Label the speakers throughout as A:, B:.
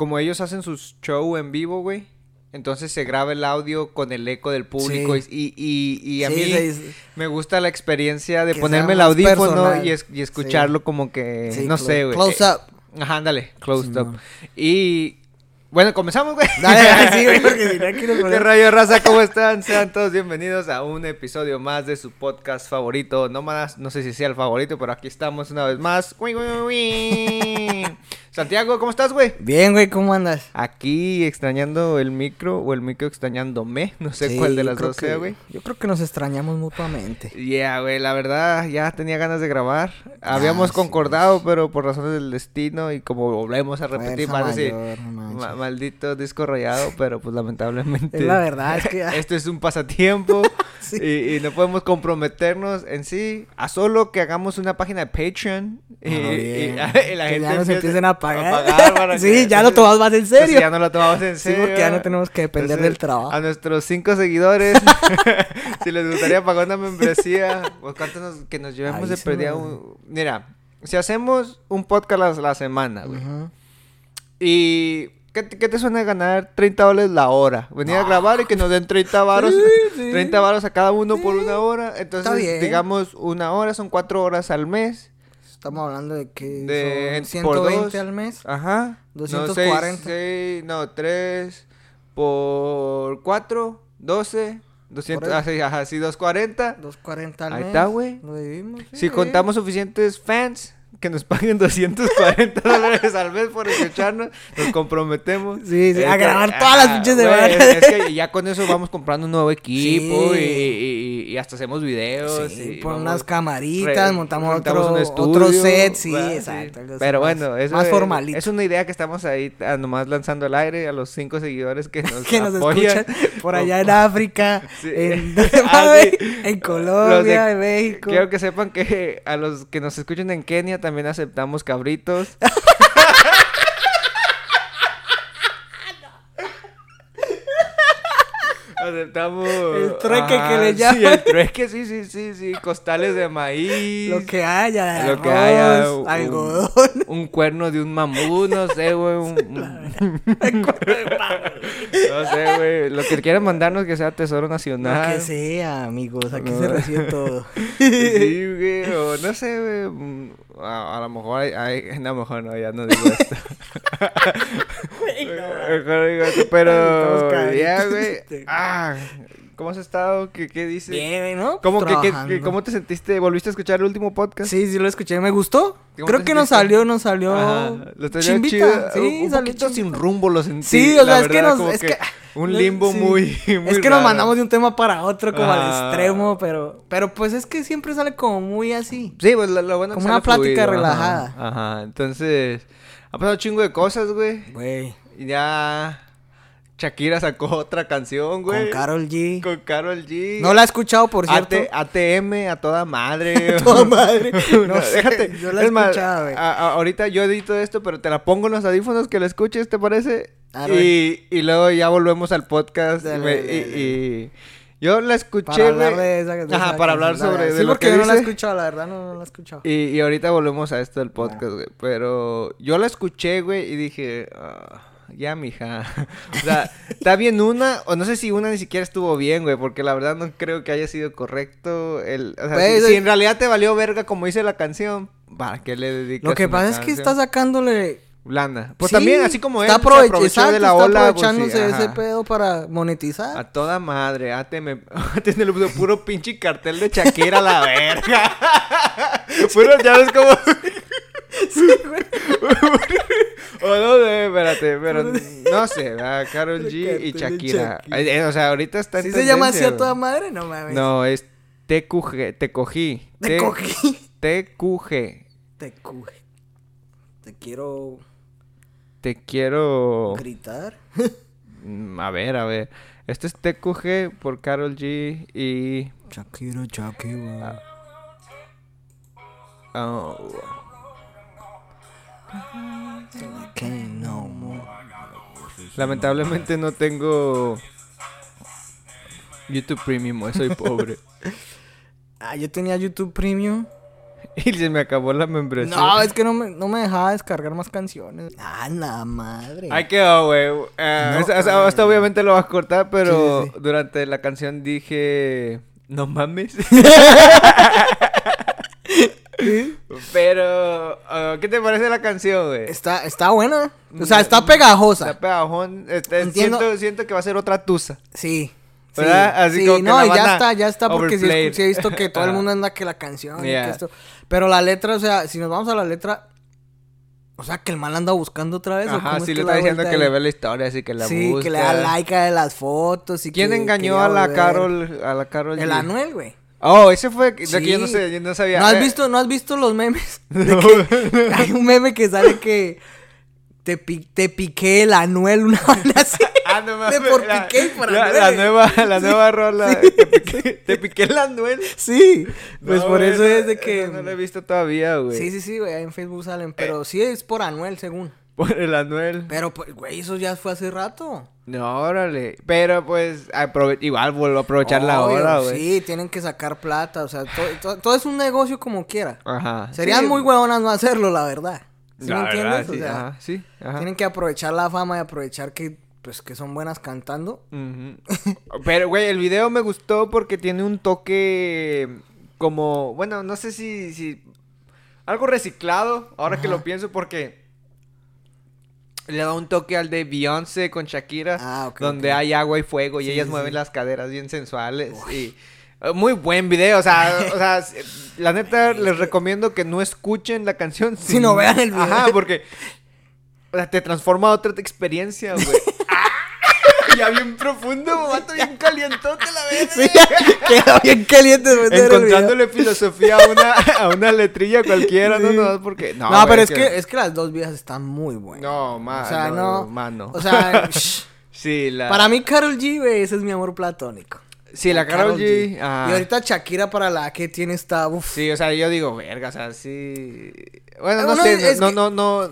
A: como ellos hacen sus show en vivo, güey. Entonces se graba el audio con el eco del público
B: Sí.
A: y, y, y a
B: Sí,
A: mí me gusta la experiencia de ponerme el audífono y, es- y escucharlo como que, no sé, güey.
B: Close up.
A: Ajá, ándale,
B: Simón.
A: up. Y bueno, comenzamos, güey.
B: Dale, dale, sí, güey, porque si no aquí nos
A: ¿Qué
B: ponemos-
A: rayo raza? ¿Cómo están? Sean todos bienvenidos a un episodio más de su podcast favorito. No más, no sé si sea el favorito, pero aquí estamos una vez más. Santiago, ¿cómo estás, güey?
B: Bien, güey, ¿cómo andas?
A: Aquí extrañando el micro o el micro extrañándome. No sé
B: Sí,
A: cuál de las dos sea, güey.
B: Yo creo que nos extrañamos mutuamente.
A: Yeah, güey, la verdad ya tenía ganas de grabar. Habíamos
B: sí,
A: concordado, pero por razones del destino y como volvemos a repetir,
B: Fuerza
A: parece
B: mayor, no manches.
A: ma- maldito disco rayado, pero pues lamentablemente.
B: Es la verdad, es que-
A: Esto es un pasatiempo
B: Sí.
A: y, y no podemos comprometernos en sí a solo que hagamos una página de Patreon y,
B: Ah,
A: y-
B: bien.
A: y la gente
B: ya nos
A: empiece
B: empiecen a pagar.
A: para
B: Sí,
A: que-
B: ya lo tomamos más en
A: entonces
B: serio.
A: ya no lo tomamos en
B: Sí,
A: serio.
B: porque ya no tenemos que depender
A: Entonces,
B: del trabajo.
A: A nuestros cinco seguidores, si les gustaría pagar una membresía, pues cuánto nos, que nos llevemos
B: Ahí
A: de
B: me-
A: un- Mira, si hacemos un podcast a la semana, güey,
B: Ujú.
A: y ¿qué, te- qué te suena ganar 30 dólares la hora? Venir a grabar y que nos den 30 varos,
B: Sí, sí.
A: 30 varos a cada uno por
B: Sí.
A: una hora. Entonces, digamos, una hora son cuatro horas al mes.
B: Estamos hablando de que
A: De-
B: son
A: por
B: 120
A: dos.
B: al mes.
A: Ajá.
B: 240.
A: No, seis, seis, no, 3 por 4, 12, 200,
B: Por
A: ah, sí, ajá, sí, 240.
B: 240 al
A: Ahí
B: mes.
A: está, güey.
B: Lo dividimos. sí,
A: Si
B: güey.
A: contamos suficientes fans que nos paguen 240 dólares al mes por escucharnos, nos comprometemos.
B: Sí, sí, a
A: Es que-
B: grabar todas las
A: ah,
B: pinches
A: güey,
B: semanas.
A: Es, que ya con eso vamos comprando un nuevo equipo
B: Sí.
A: y, y- y hasta hacemos videos.
B: Sí,
A: y
B: pon
A: vamos-
B: unas camaritas,
A: re-
B: montamos, otro,
A: un
B: otro set, sí,
A: ¿verdad?
B: exacto.
A: Pero
B: más-
A: bueno, eso
B: más
A: es,
B: formalito.
A: es una idea que estamos ahí ah, nomás lanzando al aire a los cinco seguidores que nos,
B: que nos
A: apoyan.
B: escuchan por allá en África,
A: Sí.
B: en,
A: Ah,
B: en Colombia,
A: de-
B: en México.
A: Quiero que sepan que a los que nos escuchan en Kenia también aceptamos cabritos. aceptamos
B: El trueque que le
A: Sí,
B: llaman.
A: el trueque, sí, sí, sí, sí, costales de maíz.
B: Lo que haya,
A: lo que haya, un-
B: algodón.
A: Un cuerno de un mamut, no sé, güey. un- no sé, güey. Lo que quieran mandarnos que sea Tesoro
B: Lo
A: Nacional.
B: que sea, amigos, aquí
A: No.
B: se recibe todo.
A: Sí, güey, o no sé, güey. A, a lo mejor hay, hay- No, a lo mejor no, ya no digo esto. Mejor digo esto, pero. Ya, güey. Ah, ¿cómo has estado? ¿Qué, qué dices?
B: Bien, ¿no?
A: ¿Cómo, que, que-. ¿Cómo te sentiste? ¿Volviste a escuchar el último podcast?
B: Sí, sí lo escuché, me gustó.
A: ¿Cómo
B: Creo que nos salió, nos salió
A: Ajá, lo
B: chimbita.
A: chido.
B: Sí,
A: un, un
B: salió
A: poquito sin rumbo lo sentí.
B: Sí, o
A: la
B: sea, es que nos- es que-
A: un limbo
B: sí.
A: muy, muy
B: Es que nos mandamos de un tema para otro, como al extremo, pero, pero pues es que siempre sale como muy así.
A: Sí, pues lo, lo bueno
B: Como una plática
A: fluido,
B: relajada.
A: Ajá, entonces ha pasado un chingo de cosas, güey.
B: Güey,
A: Y ya Shakira sacó otra canción, güey.
B: con Carol G.
A: Con Karol G.
B: No la he escuchado, por cierto.
A: AT- ATM a toda madre.
B: Toda madre. No,
A: No,
B: sé,
A: déjate.
B: yo la he
A: es
B: escuchado, güey.
A: a- a- ahorita yo edito esto, pero te la pongo en los audífonos que la escuches, ¿te parece? Y, y luego ya volvemos al podcast. y
B: Dale,
A: me-
B: dale,
A: y,
B: dale.
A: y yo la escuché,
B: Para hablar
A: güey.
B: de esa, de
A: Ajá, para hablar sobre de
B: Sí,
A: lo
B: porque
A: que
B: yo no la he escuchado, la verdad, no, no la he escuchado.
A: Y, y ahorita volvemos a esto del podcast, güey. Pero yo la escuché, güey, y dije, "Ah, ya, mija. o sea, está bien una, o no sé si una ni siquiera estuvo bien, güey, porque la verdad no creo que haya sido correcto. El, o sea,
B: Pues,
A: si, si en realidad te valió verga como dice la canción, ¿para qué le dedicas
B: Lo que pasa es que está sacándole.
A: Lana. Pues
B: Sí,
A: también, así como él
B: está
A: aprovechó
B: exacto,
A: de la
B: está
A: ola, pues, sí,
B: aprovechándose de ese pedo para monetizar.
A: A toda madre, ATM, el puro pinche cartel de Shakira a la verga. puro, ya ves como... o no sé, espérate, pero no sé, ¿verdad? Karol
B: El
A: G y Shakira.
B: Shakira.
A: Eh, o sea, ahorita está en
B: ¿Sí se llama así a toda
A: güey.
B: madre? No mames.
A: No, es TQG, te cogí.
B: Te cogí.
A: TQG.
B: Cuje. Te quiero
A: Te quiero...
B: gritar.
A: Mm, A ver, a ver. Este es TQG por Karol G y...
B: Shakira, Shakira.
A: oh,
B: no more.
A: Lamentablemente no tengo YouTube Premium, soy pobre.
B: Ah, yo tenía YouTube Premium.
A: Y se me acabó la membresía.
B: No, es que no me, no me dejaba descargar más canciones. Ah, la madre.
A: Ahí quedó, güey.
B: No, ah.
A: esto obviamente lo vas a cortar, pero
B: Sí, sí, sí.
A: durante la canción dije... No mames. pero... ah, ¿Qué te parece la canción, güey?
B: Está, está buena. O sea, está pegajosa.
A: Está pegajón. Este,
B: Entiendo.
A: siento, siento que va a ser otra tusa.
B: Sí. Sí,
A: ¿Verdad? Así
B: sí,
A: como que
B: no,
A: la
B: y ya está, ya está, porque sí, sí he visto que todo el mundo anda que la canción y
A: Yeah.
B: que esto. Pero la letra, o sea, si nos vamos a la letra, o sea, que el mal anda buscando otra vez. ¿o
A: Ajá,
B: cómo
A: sí
B: es
A: le está diciendo que
B: ahí?
A: le ve la historia, así que la
B: Sí,
A: busca.
B: que le da like a las fotos y
A: ¿Quién
B: que
A: engañó a la
B: volver.
A: Carol? A la Carol
B: El
A: G?
B: Anuel, güey.
A: Oh, ese fue de que yo no
B: Sí.
A: sé, yo no sabía.
B: ¿No has
A: Eh,
B: visto, no has visto los memes? Que hay un meme que sale que te, pi- te piqué el Anuel una vaina así.
A: Ah, no mames.
B: De por
A: la-
B: Piqué y por
A: la, nueva, la
B: Sí,
A: nueva rola.
B: sí.
A: Te, piqué, te piqué el Anuel.
B: Sí, pues
A: No,
B: por eso es de que...
A: No lo he visto todavía, güey.
B: Sí, sí, sí, güey, en Facebook salen, pero sí es por Anuel, según.
A: Por el Anuel.
B: Pero, pues, güey, eso ya fue hace rato.
A: No, órale. Pero pues, aprove- igual vuelvo a aprovechar la hora, güey.
B: Sí, tienen que sacar plata, o sea, to- to- todo es un negocio como quiera.
A: Ajá.
B: Serían
A: Sí.
B: muy huevonas no hacerlo, la verdad. ¿Sí
A: La
B: me
A: verdad,
B: entiendes? O
A: sí,
B: sea,
A: ajá, sí, ajá.
B: tienen que aprovechar la fama y aprovechar que, pues, que son buenas cantando.
A: Ujú. Pero, güey, el video me gustó porque tiene un toque como, bueno, no sé si, si algo reciclado, ahora que lo pienso, porque le da un toque al de Beyoncé con Shakira,
B: Ah,
A: donde hay agua y fuego y
B: Sí,
A: ellas
B: sí,
A: mueven las caderas bien sensuales y eh, muy buen video, o sea, o sea, la neta les recomiendo que no escuchen la canción,
B: Sino vean el video.
A: Ajá, porque o sea, te transforma a otra experiencia, güey. ¡Ah! Ya bien profundo, vato, bien calientote la vez.
B: Sí, quedó bien caliente después de video.
A: Encontrándole filosofía a una, a una letrilla cualquiera, no,
B: Sí.
A: no, porque... No,
B: No,
A: güey,
B: pero es que, es que las dos viejas están muy buenas.
A: No, mano,
B: O sea, no.
A: mano.
B: O sea, shh.
A: sí, la...
B: para mí Carol G, güey, ese es mi amor platónico.
A: Sí, la Karol G.
B: Y ahorita Shakira para la que tiene esta, uf.
A: Sí, o sea, yo digo, verga, o sea, sí... Bueno, no sé, no,
B: que-
A: no, no, no,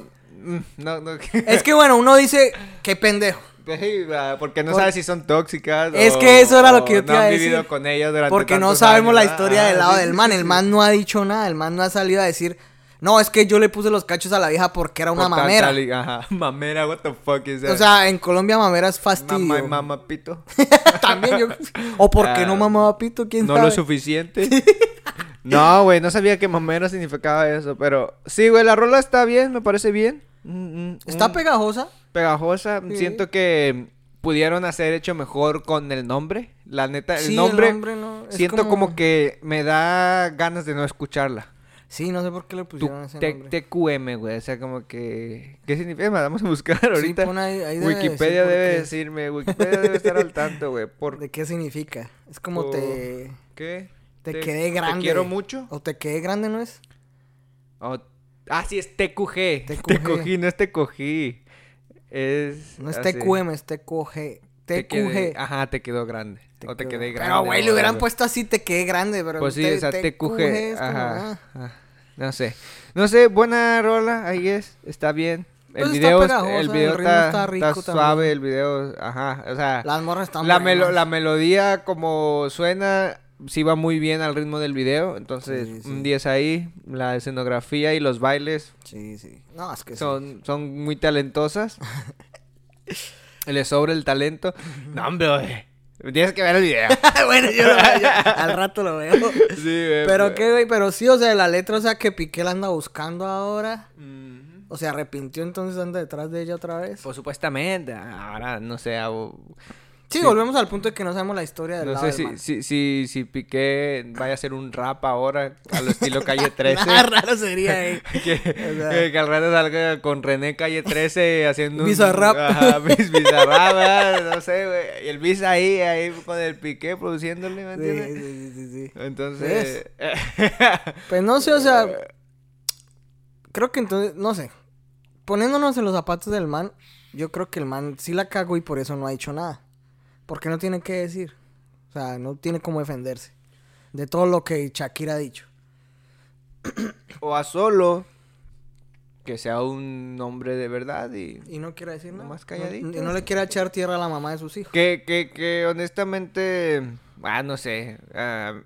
A: no, no...
B: Es que bueno, uno dice, qué pendejo.
A: Sí, va, Porque no
B: Por-
A: sabes si son tóxicas.
B: Es
A: o-
B: que eso era lo que yo te
A: no
B: iba a decir.
A: vivido con ellas durante
B: Porque no sabemos
A: años,
B: la historia del
A: Ah,
B: lado
A: sí,
B: del man. El man no ha dicho nada. El man no ha salido a decir, no, es que yo le puse los cachos a la vieja porque era una
A: Por
B: mamera.
A: tal y- Ajá, mamera, what the fuck is that?
B: O sea, en Colombia mamera es fastidio.
A: Mamá, mamá, pito.
B: También yo. O porque
A: Ah,
B: no mamaba pito, quién
A: No
B: sabe.
A: lo suficiente. no, güey, no sabía que mamera significaba eso, pero... Sí, güey, la rola está bien, me parece bien. Mm, mm,
B: Está
A: mm.
B: pegajosa.
A: pegajosa.
B: Sí.
A: Siento que pudieron hacer hecho mejor con el nombre. La neta, el
B: Sí,
A: nombre...
B: el nombre no,
A: Siento como... que me da ganas de no escucharla.
B: Sí, no sé por qué le pusieron ese nombre.
A: TQM, güey. O sea, como que... ¿Qué significa? Me vamos a buscar ahorita.
B: ahí- ahí
A: Wikipedia debe decirme. Wikipedia debe estar al tanto, güey. Por...
B: ¿De qué significa? Es como
A: por-
B: te...
A: ¿Qué?
B: Te quedé grande.
A: Te quiero mucho.
B: O te quedé grande, ¿no es?
A: O- Ah, sí, es TQG.
B: TQG.
A: Te cogí, no es te cogí. Es...
B: No es
A: así.
B: TQM, es TQG.
A: Te quedé-
B: TQG.
A: Ajá, te quedó grande.
B: Te
A: o te quedé grande.
B: Pero, güey, le hubieran
A: algo.
B: puesto así, te quedé grande, pero...
A: Pues sí,
B: te-
A: o sea, TQG.
B: es como,
A: Ajá.
B: ah.
A: No sé. No sé, buena rola, ahí es. Está bien. El
B: Pues está
A: video,
B: pegajosa,
A: el video
B: el
A: está,
B: está
A: está suave, el video, ajá, o sea,
B: Las morras están
A: la, melo- la melodía como suena, sí va muy bien al ritmo del video, entonces
B: Sí, sí.
A: un 10 ahí, la escenografía y los bailes
B: Sí, sí. No, es que sí.
A: son, son muy talentosas. Le sobra el talento. No, hombre. Tienes que ver el video.
B: bueno, yo, lo veo, yo al rato lo veo.
A: Sí, güey,
B: Pero qué, güey, pero sí, o sea, la letra, o sea, que Piqué la anda buscando ahora. O sea, arrepintió, entonces anda detrás de ella otra vez.
A: Pues supuestamente, ahora no sé,
B: sí,
A: sí.
B: volvemos al punto de que no sabemos la historia del
A: no
B: lado
A: sé
B: del
A: si,
B: man.
A: si, si, si Piqué vaya a hacer un rap ahora a lo estilo Calle 13.
B: Nada raro sería, eh.
A: que,
B: sea-
A: que al rato salga con René Calle 13 haciendo un...
B: Bizarrap.
A: Ajá, bis- bizarrap, ah, no sé, güey. Y el bis ahí, ahí con el Piqué produciéndole, ¿me entiendes?
B: sí, sí, sí, sí.
A: Entonces...
B: Pues no sé, o sea, creo que entonces, no sé. Poniéndonos en los zapatos del man, yo creo que el man sí la cagó y por eso no ha dicho nada. Porque no tiene que decir. O sea, no tiene cómo defenderse de todo lo que Shakira ha dicho.
A: o a solo que sea un hombre de verdad y...
B: Y no quiere decir nada.
A: Nomás calladito.
B: No- y no le quiere echar tierra a la mamá de sus hijos.
A: Que, que, que honestamente, ah, no sé. ah,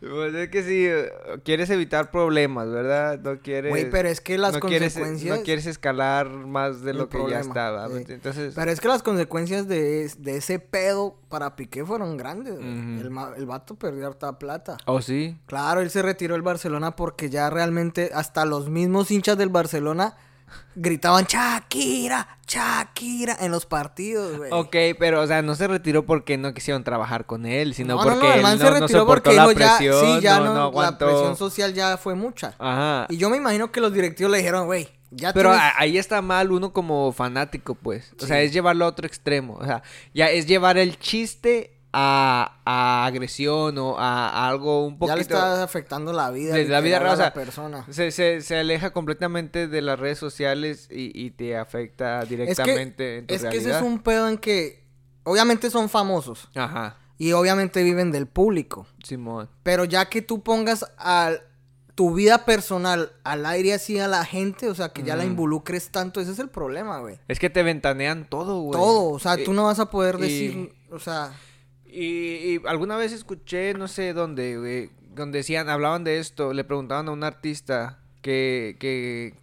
A: Pues es que sí, eh, quieres evitar problemas, ¿verdad? No quieres...
B: Güey, pero es que las
A: no quieres,
B: consecuencias...
A: no quieres escalar más de lo que ya estaba.
B: sí.
A: Entonces,
B: Pero es que las consecuencias de, de ese pedo para Piqué fueron grandes. el, el vato perdió harta plata.
A: ¿oh sí?
B: Claro, él se retiró del Barcelona porque ya realmente hasta los mismos hinchas del Barcelona gritaban Shakira, Shakira en los partidos, güey.
A: Ok, pero, o sea, no se retiró porque no quisieron trabajar con él, sino
B: no, no,
A: porque
B: no, el
A: él
B: man
A: no,
B: se retiró porque
A: la
B: ya,
A: presión,
B: sí, ya
A: no,
B: la presión social ya fue mucha.
A: Ajá.
B: Y yo me imagino que los directivos le dijeron, güey, ya
A: Pero
B: tienes-
A: ahí está mal uno como fanático, pues. O sea, es llevarlo a otro extremo. O sea, ya es llevar el chiste a, a agresión o a, a algo un poquito...
B: ya le está afectando la vida,
A: de la vida real, o sea,
B: la persona.
A: Se, se, se aleja completamente de las redes sociales y, y te afecta
B: Es
A: directamente
B: que,
A: en tu
B: es que ese es un pedo en que obviamente son famosos
A: Ajá,
B: y obviamente viven del público.
A: Simón.
B: Pero ya que tú pongas a tu vida personal al aire así a la gente, o sea, que ya la
A: Ujú.
B: involucres tanto, ese es el problema, güey.
A: Es que te ventanean todo, güey.
B: Todo, o sea,
A: Y-
B: tú no vas a poder
A: y-
B: decir, o sea,
A: Y, y alguna vez escuché, no sé dónde, güey, donde decían, hablaban de esto, le preguntaban a un artista que, que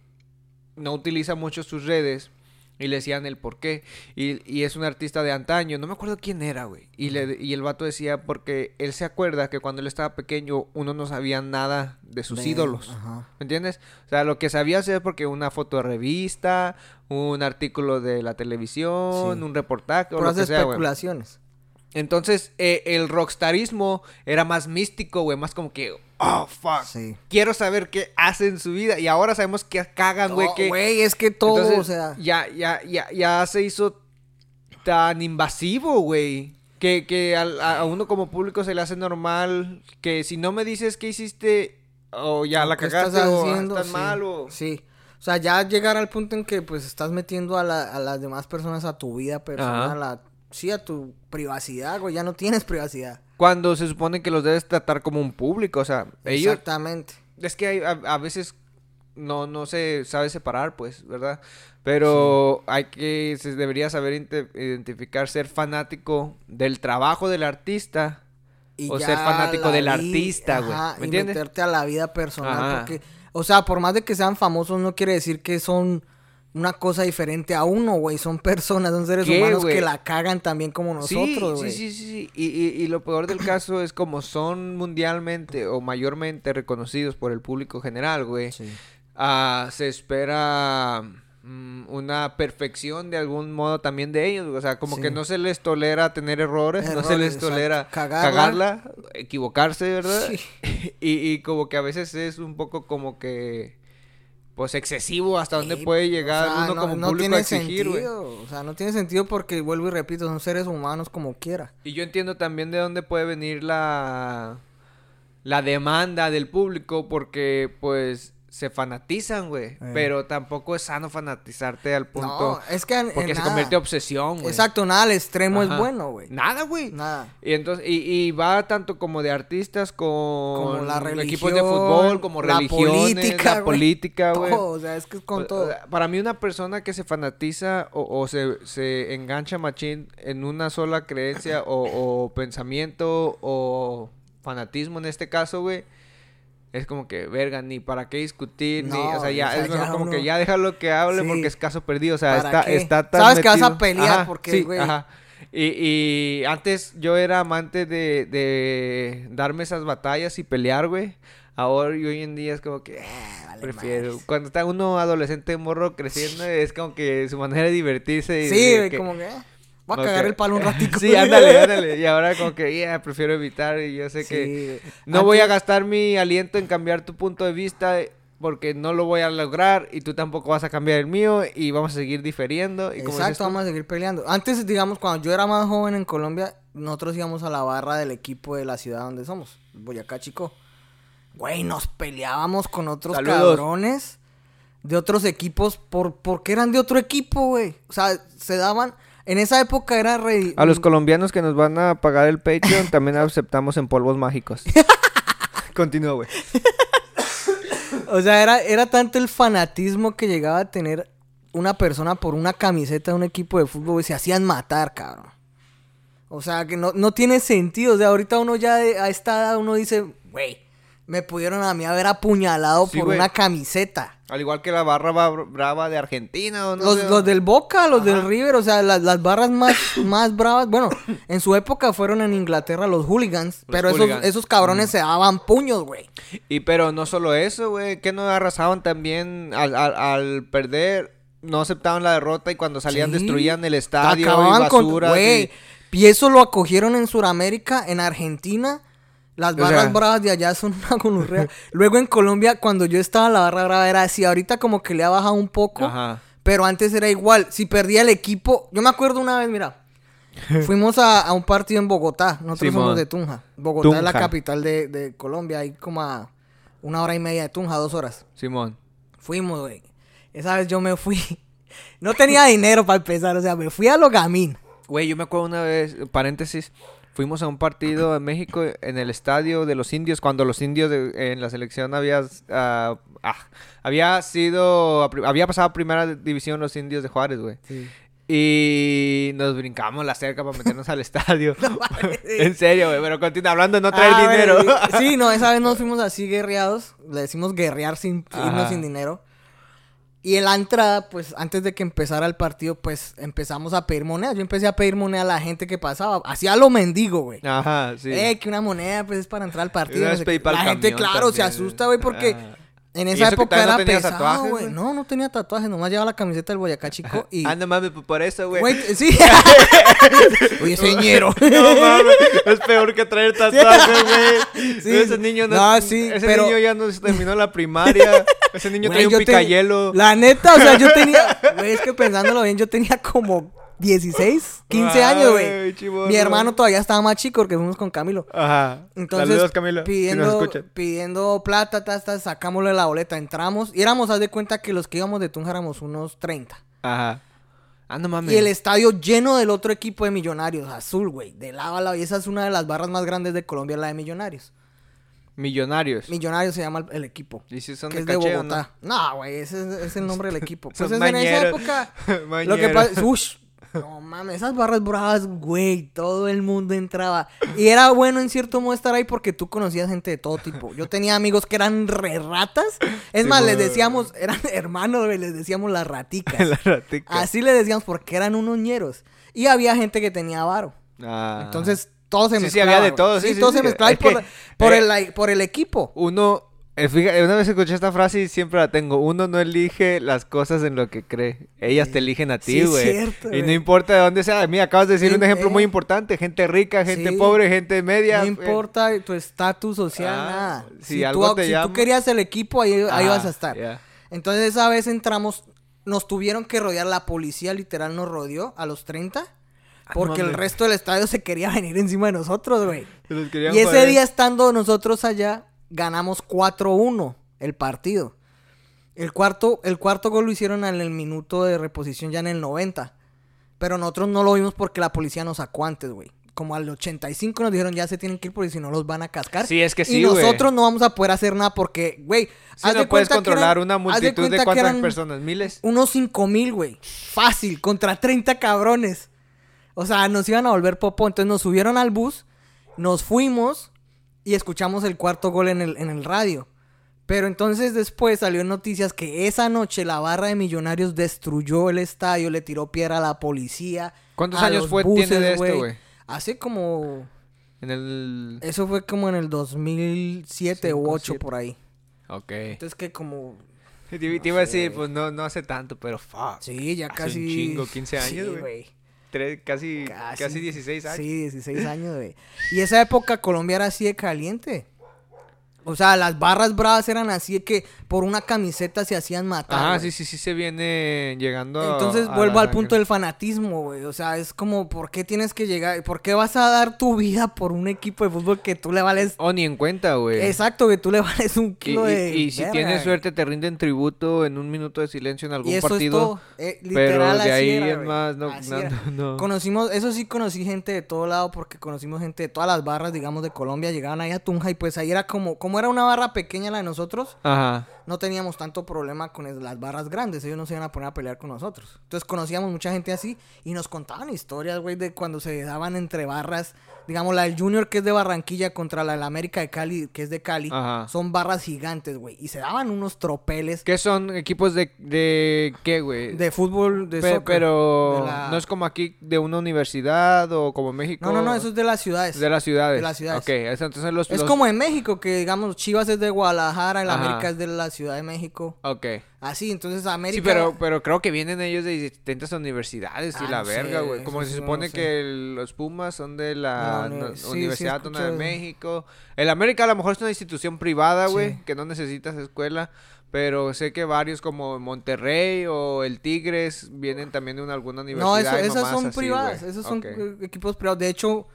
A: no utiliza mucho sus redes y le decían el por qué. Y, y es un artista de antaño, no me acuerdo quién era, güey. Y, le, y el vato decía, porque él se acuerda que cuando él estaba pequeño uno no sabía nada de sus
B: de-
A: ídolos.
B: ajá.
A: ¿Me entiendes? O sea, lo que sabía hacer porque una foto de revista, un artículo de la televisión,
B: Sí.
A: un reportaje o lo
B: Puras
A: que sea, güey. Entonces, eh, el rockstarismo era más místico, güey, más como que, oh, fuck.
B: Sí.
A: Quiero saber qué hacen en su vida. Y ahora sabemos que cagan, güey,
B: No,
A: que...
B: Güey, es que todo,
A: Entonces,
B: o sea,
A: Ya, ya, ya, ya se hizo tan invasivo, güey. Que, que a, a uno como público se le hace normal que si no me dices qué hiciste o ya la cagaste o ah,
B: haciendo,
A: estás
B: sí,
A: mal o...
B: Sí. O sea, ya llegar al punto en que pues estás metiendo a, la- a las demás personas a tu vida personal, a, sí, a tu privacidad, güey, ya no tienes privacidad.
A: Cuando se supone que los debes tratar como un público, o sea, ellos...
B: Exactamente.
A: Es que hay- a, a veces no, no se sabe separar, pues, ¿verdad? Pero hay que, se debería saber identificar, ser fanático del trabajo del artista
B: Y
A: O ser fanático del
B: vi-
A: artista, güey, ¿me
B: y
A: entiendes?
B: meterte a la vida personal
A: Ajá.
B: porque o sea, por más de que sean famosos no quiere decir que son una cosa diferente a uno, güey, son personas, son seres
A: ¿Qué,
B: humanos que la cagan también como nosotros, güey.
A: Sí, sí, sí, sí. Y, y, y lo peor del caso es como son mundialmente o mayormente reconocidos por el público general, güey.
B: Sí.
A: ah, se espera mm, una perfección de algún modo también de ellos. O sea, como
B: Sí.
A: que no se les tolera tener errores, no se les tolera
B: Cagarla.
A: cagarla, equivocarse, ¿verdad?
B: Sí.
A: Y, y como que a veces es un poco como que... Pues excesivo hasta dónde puede llegar
B: o sea,
A: uno
B: no,
A: como
B: no
A: público
B: tiene
A: a exigir,
B: o sea, no tiene sentido porque vuelvo y repito, son seres humanos como quiera.
A: Y yo entiendo también de dónde puede venir la la demanda del público porque pues se fanatizan, güey,
B: Eh.
A: pero tampoco es sano fanatizarte al punto
B: No, es que en-
A: porque
B: en
A: se
B: nada.
A: convierte en obsesión, güey.
B: Exacto, nada al extremo
A: Ajá.
B: es bueno, güey.
A: Nada, güey.
B: Nada.
A: Y entonces y, y va tanto como de artistas con
B: Como la
A: equipos de
B: religión,
A: fútbol, como
B: la
A: religiones,
B: política,
A: la política, güey.
B: Todo, o sea, es que es con
A: O-
B: todo.
A: Para mí una persona que se fanatiza o, o se, se engancha machín en una sola creencia o, o pensamiento o fanatismo en este caso, güey, es como que, verga, ni para qué discutir, ni, o sea, ya
B: o sea,
A: es mejor como
B: uno-
A: que ya déjalo que hable
B: Sí.
A: porque es caso perdido, o sea,
B: ¿Para
A: está,
B: qué?
A: está tan
B: Sabes que vas a pelear
A: Ajá,
B: porque,
A: sí,
B: güey.
A: ajá. Y, y antes yo era amante de, de darme esas batallas y pelear, güey. Ahora y hoy en día es como que eh,
B: vale
A: prefiero.
B: madres.
A: Cuando está uno adolescente morro creciendo es como que su manera de divertirse. y
B: Sí,
A: de que-
B: como que... Voy a cagar el palo un ratito.
A: sí, ándale, ándale. Y ahora como que ya prefiero evitar y yo sé que
B: Sí,
A: no voy a gastar mi aliento en cambiar tu punto de vista porque no lo voy a lograr y tú tampoco vas a cambiar el mío y vamos a seguir diferiendo. Y
B: Exacto, vamos a seguir peleando. Antes, digamos, cuando yo era más joven en Colombia, nosotros íbamos a la barra del equipo de la ciudad donde somos, Boyacá Chico. Güey, nos peleábamos con otros
A: Saludos.
B: cabrones de otros equipos por porque eran de otro equipo, güey. O sea, se daban... En esa época era re...
A: A los colombianos que nos van a pagar el Patreon también aceptamos en polvos mágicos. Continúa, güey.
B: O sea, era, era tanto el fanatismo que llegaba a tener una persona por una camiseta de un equipo de fútbol, güey. Se hacían matar, cabrón. O sea, que no, no tiene sentido. O sea, ahorita uno ya de- a esta edad uno dice, güey, me pudieron a mí haber apuñalado
A: Sí,
B: por
A: güey.
B: una camiseta.
A: Al igual que la barra ba- brava de Argentina. ¿o no
B: Los, los del Boca, los del River, o sea, las, las barras más, más bravas. Bueno, en su época fueron en Inglaterra los hooligans, pero esos,
A: hooligans.
B: esos cabrones se daban puños, güey.
A: Y pero no solo eso, güey, que no arrasaban también al, al, al perder, no aceptaban la derrota y cuando salían
B: Sí.
A: destruían el estadio
B: Acababan
A: y
B: con- y eso lo acogieron en Sudamérica, en Argentina. Las
A: O
B: barras
A: sea-
B: bravas de allá son una gonorrea. Luego en Colombia, cuando yo estaba, la barra brava era así. Ahorita como que le ha bajado un poco.
A: Ajá.
B: Pero antes era igual. Si perdía el equipo. Yo me acuerdo una vez, mira. Fuimos a, a un partido en Bogotá. Nosotros
A: Simón.
B: somos de Tunja. Bogotá es la capital de, de Colombia. Hay como a una hora y media de Tunja, dos horas.
A: Simón.
B: Fuimos, güey. Esa vez yo me fui. No tenía dinero para empezar. O sea, me fui a Logamín.
A: Güey, yo me acuerdo una vez, paréntesis, fuimos a un partido en México en el estadio de los indios, cuando los indios de- en la selección había, ah, había sido, había pasado a primera división los indios de Juárez, güey. Y nos brincamos la cerca para meternos al estadio. en serio, güey, pero continúa hablando, no traer
B: Ah,
A: dinero.
B: bueno, Sí, no, esa vez nos fuimos así guerreados. Le decimos guerrear sin
A: Ajá.
B: irnos sin dinero. Y en la entrada, pues antes de que empezara el partido, pues empezamos a pedir monedas. Yo empecé a pedir moneda a la gente que pasaba. Hacía lo mendigo, güey.
A: Ajá, sí.
B: Eh, que una moneda, pues es para entrar al partido. No sé la gente, claro, se asusta, güey, porque
A: Ah.
B: En
A: ¿Y
B: esa época
A: no
B: era
A: tenías
B: pesado,
A: güey.
B: No, no tenía tatuajes, nomás llevaba la camiseta del Boyacá Chico y...
A: Ah, no mames, pues por eso, güey.
B: Sí. Oye, señero.
A: No mames, es peor que traer tatuajes, güey.
B: Sí,
A: ese niño no,
B: No, sí,
A: ese
B: pero-
A: niño ya no se terminó la primaria. Ese niño
B: Güey,
A: trae un picayelo.
B: La neta, o sea, yo tenía. Güey, es que pensándolo bien, yo tenía como 16, 15 años, güey. Mi hermano todavía estaba más chico porque fuimos con Camilo.
A: Ajá.
B: Entonces,
A: Saludos, Camilo. si nos
B: pidiendo,
A: escuchan.
B: pidiendo plata, sacámosle la boleta, entramos. Y éramos, haz de cuenta que los que íbamos de Tunja éramos unos 30.
A: Ajá. Ah, no mames.
B: Y el estadio lleno del otro equipo de millonarios, azul, güey, de lado a lado. Y esa es una de las barras más grandes de Colombia, la de millonarios.
A: Millonarios.
B: Millonarios se llama el, el equipo.
A: ¿Y si son
B: que
A: de
B: es de
A: no?
B: Bogotá. No, güey, ese es, es el nombre del equipo. Pues
A: Son
B: es en esa época. Lo que pasa, ush, no mames, esas barras bravas, güey, todo el mundo entraba. Y era bueno en cierto modo estar ahí porque tú conocías gente de todo tipo. Yo tenía amigos que eran re ratas. Es
A: Sí,
B: más, les decíamos, eran hermanos, güey, les decíamos las raticas.
A: La ratica.
B: Así les decíamos porque eran unos ñeros. Y había gente que tenía varo.
A: Ah.
B: Entonces, todo se
A: Sí, sí,
B: mezclaba.
A: había de todo, sí, sí,
B: todo
A: sí.
B: se mezclaba por,
A: que,
B: por
A: eh,
B: el, por el equipo.
A: Uno, una vez escuché esta frase y siempre la tengo. Uno no elige las cosas en lo que cree. Ellas te eligen a
B: Sí,
A: ti,
B: es
A: güey.
B: cierto,
A: y no importa de dónde sea. Mira, acabas de decir
B: Sí,
A: un ejemplo
B: eh.
A: muy importante. Gente rica, gente
B: Sí.
A: pobre, gente media.
B: No
A: eh,
B: importa tu estatus social,
A: Ah,
B: nada.
A: si
B: Si,
A: algo
B: tú,
A: te
B: si
A: llama.
B: tú querías el equipo, ahí, ahí
A: ah,
B: vas a estar.
A: ya.
B: Entonces esa vez entramos, nos tuvieron que rodear, la policía literal nos rodeó a los 30. Porque el resto del estadio se quería venir encima de nosotros, güey. Y ese día estando nosotros allá, ganamos 4-1 el partido. El cuarto, el cuarto gol lo hicieron en el minuto de reposición ya en el 90. Pero nosotros no lo vimos porque la policía nos sacó antes, güey. Como al 85 nos dijeron ya se tienen que ir porque si no los van a cascar.
A: Sí, es que sí,
B: Y nosotros no vamos a poder hacer nada porque, güey. Haz
A: no
B: de
A: puedes controlar
B: eran-
A: una
B: de
A: multitud de,
B: que
A: cuántas personas, miles.
B: Unos 5 mil, güey. Fácil, contra 30 cabrones. O sea, nos iban a volver popó. Entonces nos subieron al bus, nos fuimos y escuchamos el cuarto gol en el, en el radio. Pero entonces después salió en noticias que esa noche la barra de millonarios destruyó el estadio, le tiró piedra a la policía.
A: ¿Cuántos
B: a
A: años
B: los
A: fue
B: buses,
A: tiene de esto, güey?
B: Hace como...
A: En el...
B: Eso fue como en el 2007
A: Cinco,
B: u 8
A: siete.
B: por ahí.
A: Ok.
B: Entonces que como...
A: Te, te iba a decir, pues no, no hace tanto, pero fuck.
B: Sí, ya
A: Hace
B: casi...
A: un chingo, 15 años,
B: Sí,
A: güey. Tres, casi, casi, 16 años.
B: Sí, 16 años, güey. Y esa época Colombia era así de caliente. O sea, las barras bravas eran así de que por una camiseta se hacían matar. Güey.
A: sí, sí, sí se viene llegando a-
B: Entonces
A: a
B: vuelvo al
A: sangre.
B: punto del fanatismo, güey. O sea, es como, ¿por qué tienes que llegar? ¿Por qué vas a dar tu vida por un equipo de fútbol que tú le vales?
A: O ni en cuenta, güey.
B: Exacto, que tú le vales un kilo
A: y-
B: de.
A: y si
B: verga,
A: tienes suerte te rinden tributo en un minuto de silencio en algún
B: Y eso
A: partido.
B: es todo. Eh,
A: pero
B: literal,
A: de
B: así
A: ahí
B: era, güey.
A: más no, no, no, no.
B: Conocimos, eso sí conocí gente de todo lado porque conocimos gente de todas las barras, digamos, de Colombia, llegaban ahí a Tunja y pues ahí era como, como era una barra pequeña la de nosotros,
A: Ajá.
B: No teníamos tanto problema con las barras grandes. Ellos no se iban a poner a pelear con nosotros. Entonces conocíamos mucha gente así y nos contaban historias, güey, de cuando se daban entre barras. Digamos, la del Junior que es de Barranquilla contra la del América de Cali, que es de Cali.
A: Ajá.
B: Son barras gigantes, güey. Y se daban unos tropeles
A: ¿Qué son equipos de, de qué, güey?
B: de fútbol, de
A: Pe-
B: soccer,
A: pero
B: de la-
A: no es como aquí de una universidad o como México.
B: No, no, no, eso es de las ciudades.
A: de las ciudades.
B: de las ciudades.
A: Ok, entonces los...
B: Es
A: los-
B: como en México, que digamos Chivas es de Guadalajara, el. América es de la Ciudad de México.
A: Ok.
B: Así, entonces América.
A: Sí, pero, pero creo que vienen ellos de distintas universidades y
B: Ah,
A: la
B: no sé,
A: verga, güey. Como se
B: sí no
A: supone que el- los Pumas son de la,
B: la
A: no-
B: sí, sí,
A: Universidad Autónoma de. México. El América a lo mejor es una institución privada, güey,
B: Sí.
A: que no necesitas escuela. Pero sé que varios como Monterrey o el Tigres vienen también de una, alguna universidad.
B: No, eso-
A: y
B: esas son
A: así,
B: privadas, esos son equipos privados. De hecho,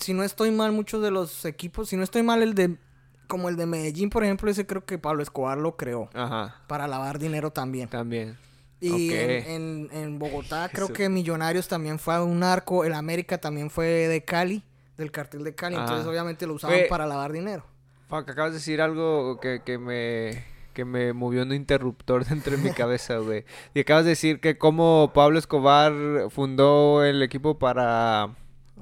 B: si no estoy mal, muchos de los equipos, si no estoy mal, el de, como el de Medellín, por ejemplo, ese creo que Pablo Escobar lo creó
A: Ajá,
B: para lavar dinero también.
A: también.
B: Y en, en- en Bogotá creo
A: Eso.
B: que Millonarios también fue un arco, el América también fue de Cali, del cartel de Cali, entonces obviamente lo usaban
A: Oye,
B: para lavar dinero.
A: Fuck, acabas de decir algo que, que me que me movió un interruptor dentro de mi cabeza, güey. Y acabas de decir que como Pablo Escobar fundó el equipo para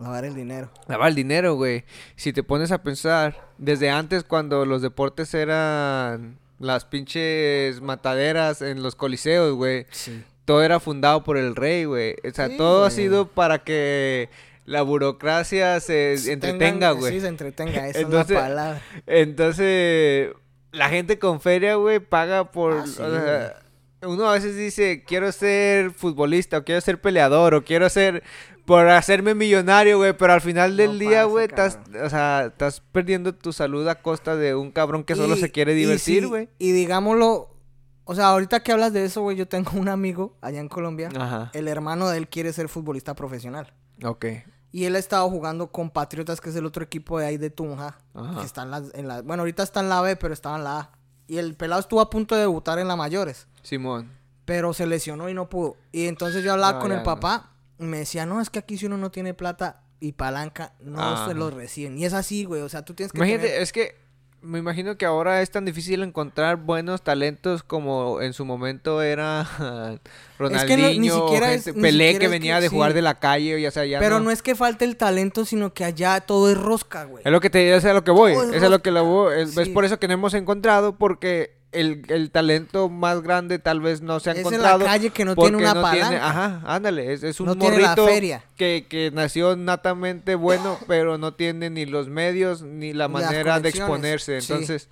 B: Lavar el dinero.
A: lavar el dinero, güey. Si te pones a pensar, desde antes cuando los deportes eran las pinches mataderas en los coliseos, güey,
B: Sí.
A: todo era fundado por el rey, güey. O sea,
B: Sí,
A: todo ha sido para que la burocracia se entretenga, güey.
B: Sí, se entretenga, esa
A: Entonces-
B: es la palabra.
A: Entonces, la gente con feria, güey, paga por...
B: Ah, sí,
A: o sea, uno a veces dice, quiero ser futbolista, o quiero ser peleador, o quiero ser... Por hacerme millonario, güey, pero al final del
B: No
A: día, güey, estás, o sea, estás perdiendo tu salud a costa de un cabrón que solo
B: Y-
A: se quiere divertir, güey.
B: Y, digámoslo, o sea, ahorita que hablas de eso, güey, yo tengo un amigo allá en Colombia.
A: Ajá.
B: El hermano de él quiere ser futbolista profesional.
A: Ok.
B: Y él ha estado jugando con Patriotas, que es el otro equipo de ahí de Tunja.
A: Ajá.
B: Que está en la, en la- bueno, ahorita está en la B, pero estaba en la A. Y el pelado estuvo a punto de debutar en la mayores.
A: Simón.
B: Pero se lesionó y no pudo. Y entonces yo hablaba
A: No,
B: con el
A: no.
B: papá y me decía, no, es que aquí si uno no tiene plata y palanca, no
A: Ajá.
B: se lo reciben. Y es así, güey. O sea, tú tienes que
A: Imagínate,
B: tener-
A: es que me imagino que ahora es tan difícil encontrar buenos talentos como en su momento era Ronaldinho,
B: ni siquiera es-
A: gente-
B: ni
A: Pelé
B: siquiera
A: que
B: es
A: venía
B: que-
A: de jugar
B: sí.
A: de la calle, ya sea, ya
B: Pero
A: no.
B: no es que falte el talento, sino que allá todo es rosca, güey.
A: Es lo que te es a lo que voy,
B: Todo es
A: es a lo que lo voy, es, es
B: Sí.
A: por eso que no hemos encontrado porque el, el talento más grande tal vez no se ha
B: Es en la
A: encontrado.
B: calle que no tiene una
A: no tiene- ajá, ándale, es, es un
B: No
A: morrito. Que, que nació natamente bueno, pero no tiene ni los medios ni la manera de exponerse.
B: sí.
A: Entonces,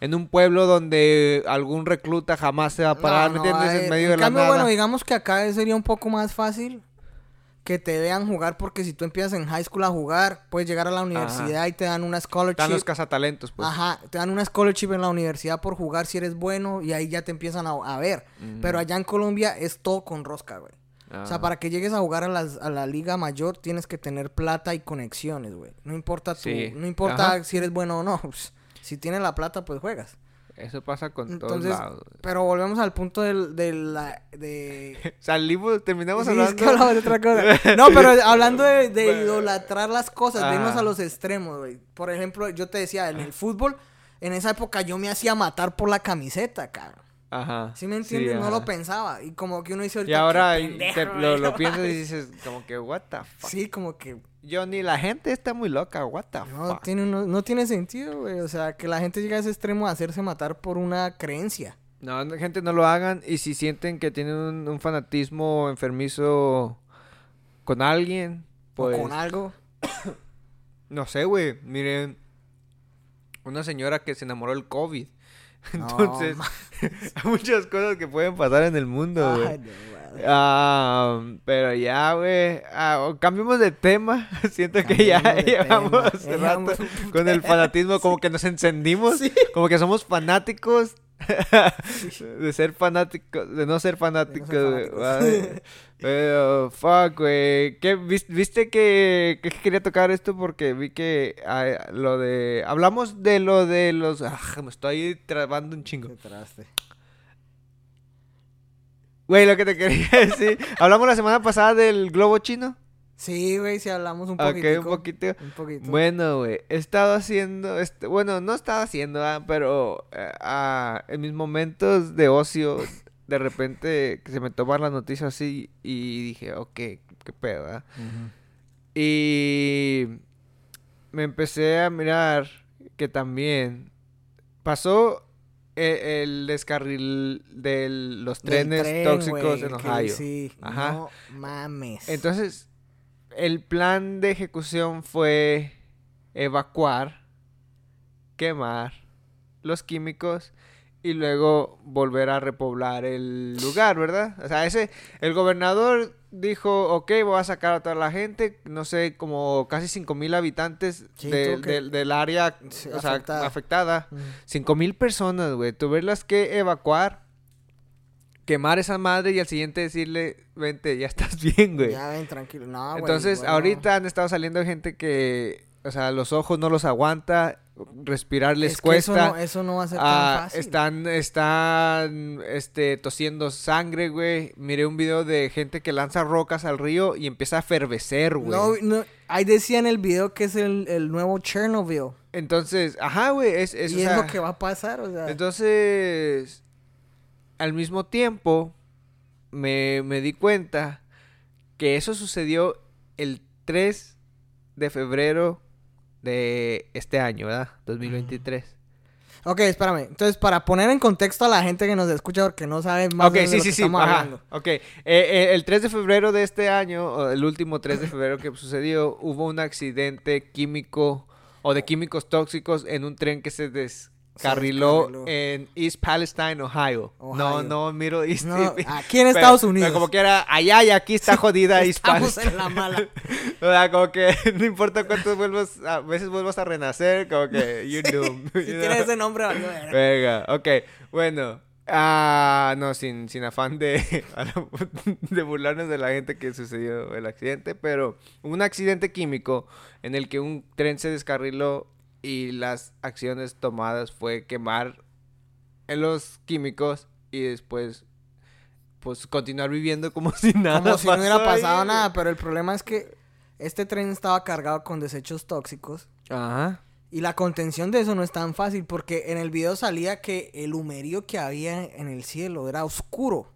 A: en un pueblo donde algún recluta jamás se va a parar,
B: No,
A: ¿me
B: no,
A: entiendes?
B: eh,
A: en medio de
B: cambio,
A: la nada.
B: bueno, digamos que acá sería un poco más fácil que te vean jugar porque si tú empiezas en high school a jugar, puedes llegar a la universidad y te dan una scholarship.
A: Están los cazatalentos, pues.
B: Ajá, te dan una scholarship en la universidad por jugar si eres bueno y ahí ya te empiezan a, a ver. Pero allá en Colombia es todo con rosca, güey. O sea, para que llegues a jugar a, las- a la liga mayor tienes que tener plata y conexiones, güey. No importa tu,
A: Sí.
B: no importa
A: Ajá.
B: si eres bueno o no. pues, si tienes la plata, pues juegas.
A: Eso pasa con todos
B: Entonces,
A: lados.
B: pero volvemos al punto del, de la... De...
A: Salimos, terminamos
B: Sí, es
A: hablando.
B: que hablamos de otra cosa. No, pero hablando de, de
A: Bueno.
B: idolatrar las cosas, irnos
A: Ajá.
B: a los extremos, güey. Por ejemplo, yo te decía, en el fútbol, en esa época yo me hacía matar por la camiseta, cabrón.
A: Ajá.
B: ¿Sí me entiendes? no
A: ajá.
B: lo pensaba. Y como que uno dice
A: Y
B: ahorita,
A: ahora
B: "Qué
A: y
B: pendejo,
A: te-
B: güey,
A: lo, lo piensas y
B: mames".
A: dices como que what the fuck.
B: Sí, como que
A: Yo ni la gente está muy loca, what the
B: no
A: fuck.
B: tiene, uno- no tiene sentido, güey. O sea, que la gente llegue a ese extremo de hacerse matar por una creencia.
A: No, no, gente, no lo hagan. Y si sienten que tienen un, un fanatismo enfermizo con alguien, pues...
B: O con algo.
A: No sé, güey. Miren, una señora que se enamoró del COVID.
B: No,
A: Entonces, hay muchas cosas que pueden pasar en el mundo, güey. Ah, pero ya, güey. Ah, cambiemos de tema. Siento que ya llevamos rato con el fanatismo, como que nos encendimos,
B: Sí.
A: como que somos fanáticos de ser fanáticos, de no ser. Ay, Pero, fuck, güey. ¿Qué, vis- ¿Viste que, que quería tocar esto? Porque vi que ah, lo de... Hablamos de lo de los... Ah, me estoy trabando un chingo.
B: Traste.
A: Güey, lo que te quería decir. Hablamos la semana pasada del globo chino.
B: Sí, güey, si hablamos un
A: Ok,
B: poquito.
A: un poquito.
B: Un poquito.
A: Bueno, güey, he estado haciendo, este, bueno, no estaba haciendo, ah, pero eh, ah, en mis momentos de ocio, de repente que se me toman las noticias así y dije, ok, qué pedo, ah? Y me empecé a mirar que también pasó el, descarril de los trenes
B: tren,
A: tóxicos en
B: que
A: Ohio.
B: Sí,
A: Ajá.
B: no mames.
A: Entonces, el plan de ejecución fue evacuar, quemar los químicos y luego volver a repoblar el lugar, ¿verdad? O sea, ese, el gobernador dijo, ok, voy a sacar a toda la gente, no sé, como casi cinco mil habitantes
B: Sí,
A: del-
B: que-
A: área
B: Sí,
A: o sea,
B: afectada. Ujú.
A: Cinco mil personas, güey. Tuverlas que evacuar, quemar esa madre y al siguiente decirle, vente, ya estás bien, güey.
B: Ya ven, tranquilo. No,
A: Entonces,
B: bueno.
A: ahorita han estado saliendo gente que, o sea, los ojos no los aguanta, respirar les
B: Es que eso
A: cuesta.
B: no, eso no va a ser
A: ah,
B: tan fácil.
A: están, están, este, tosiendo sangre, güey. Miré un video de gente que lanza rocas al río y empieza a efervecer, güey.
B: No, no, ahí decía en el video que es el, el nuevo Chernobyl.
A: Entonces, ajá, güey, es, es, o
B: y es
A: sea,
B: lo que va a pasar, o sea.
A: Entonces, al mismo tiempo, me, me di cuenta que eso sucedió el 3 de febrero de este año, ¿verdad? 2023.
B: Ok, espérame. Entonces, para poner en contexto a la gente que nos escucha porque no sabe más
A: Ok,
B: o menos
A: sí,
B: de lo
A: sí,
B: que
A: sí.
B: estamos
A: Ajá.
B: hablando.
A: Ok. Eh, eh, el 3 de febrero de este año, el último 3 de febrero que sucedió, hubo un accidente químico o de químicos tóxicos en un tren que se descarriló. en East Palestine, Ohio. No,
B: Ohio.
A: no, Middle East.
B: No, aquí en Estados Unidos.
A: Pero como que era allá y aquí está jodida East Palestine.
B: en la mala.
A: O sea, como que no importa cuántas vuelvas, a veces vuelvas a renacer, como que you're doomed.
B: Si
A: you
B: tiene
A: know?
B: ese nombre, valió.
A: Venga, ok, bueno. Ah, no, sin, sin afán de, de burlarnos de la gente que sucedió el accidente, pero un accidente químico en el que un tren se descarriló y las acciones tomadas fue quemar en los químicos y después pues continuar viviendo como si nada
B: Como si no hubiera pasado nada, pero el problema es que este tren estaba cargado con desechos tóxicos
A: Ajá.
B: y la contención de eso no es tan fácil porque en el video salía que el humerío que había en el cielo era oscuro.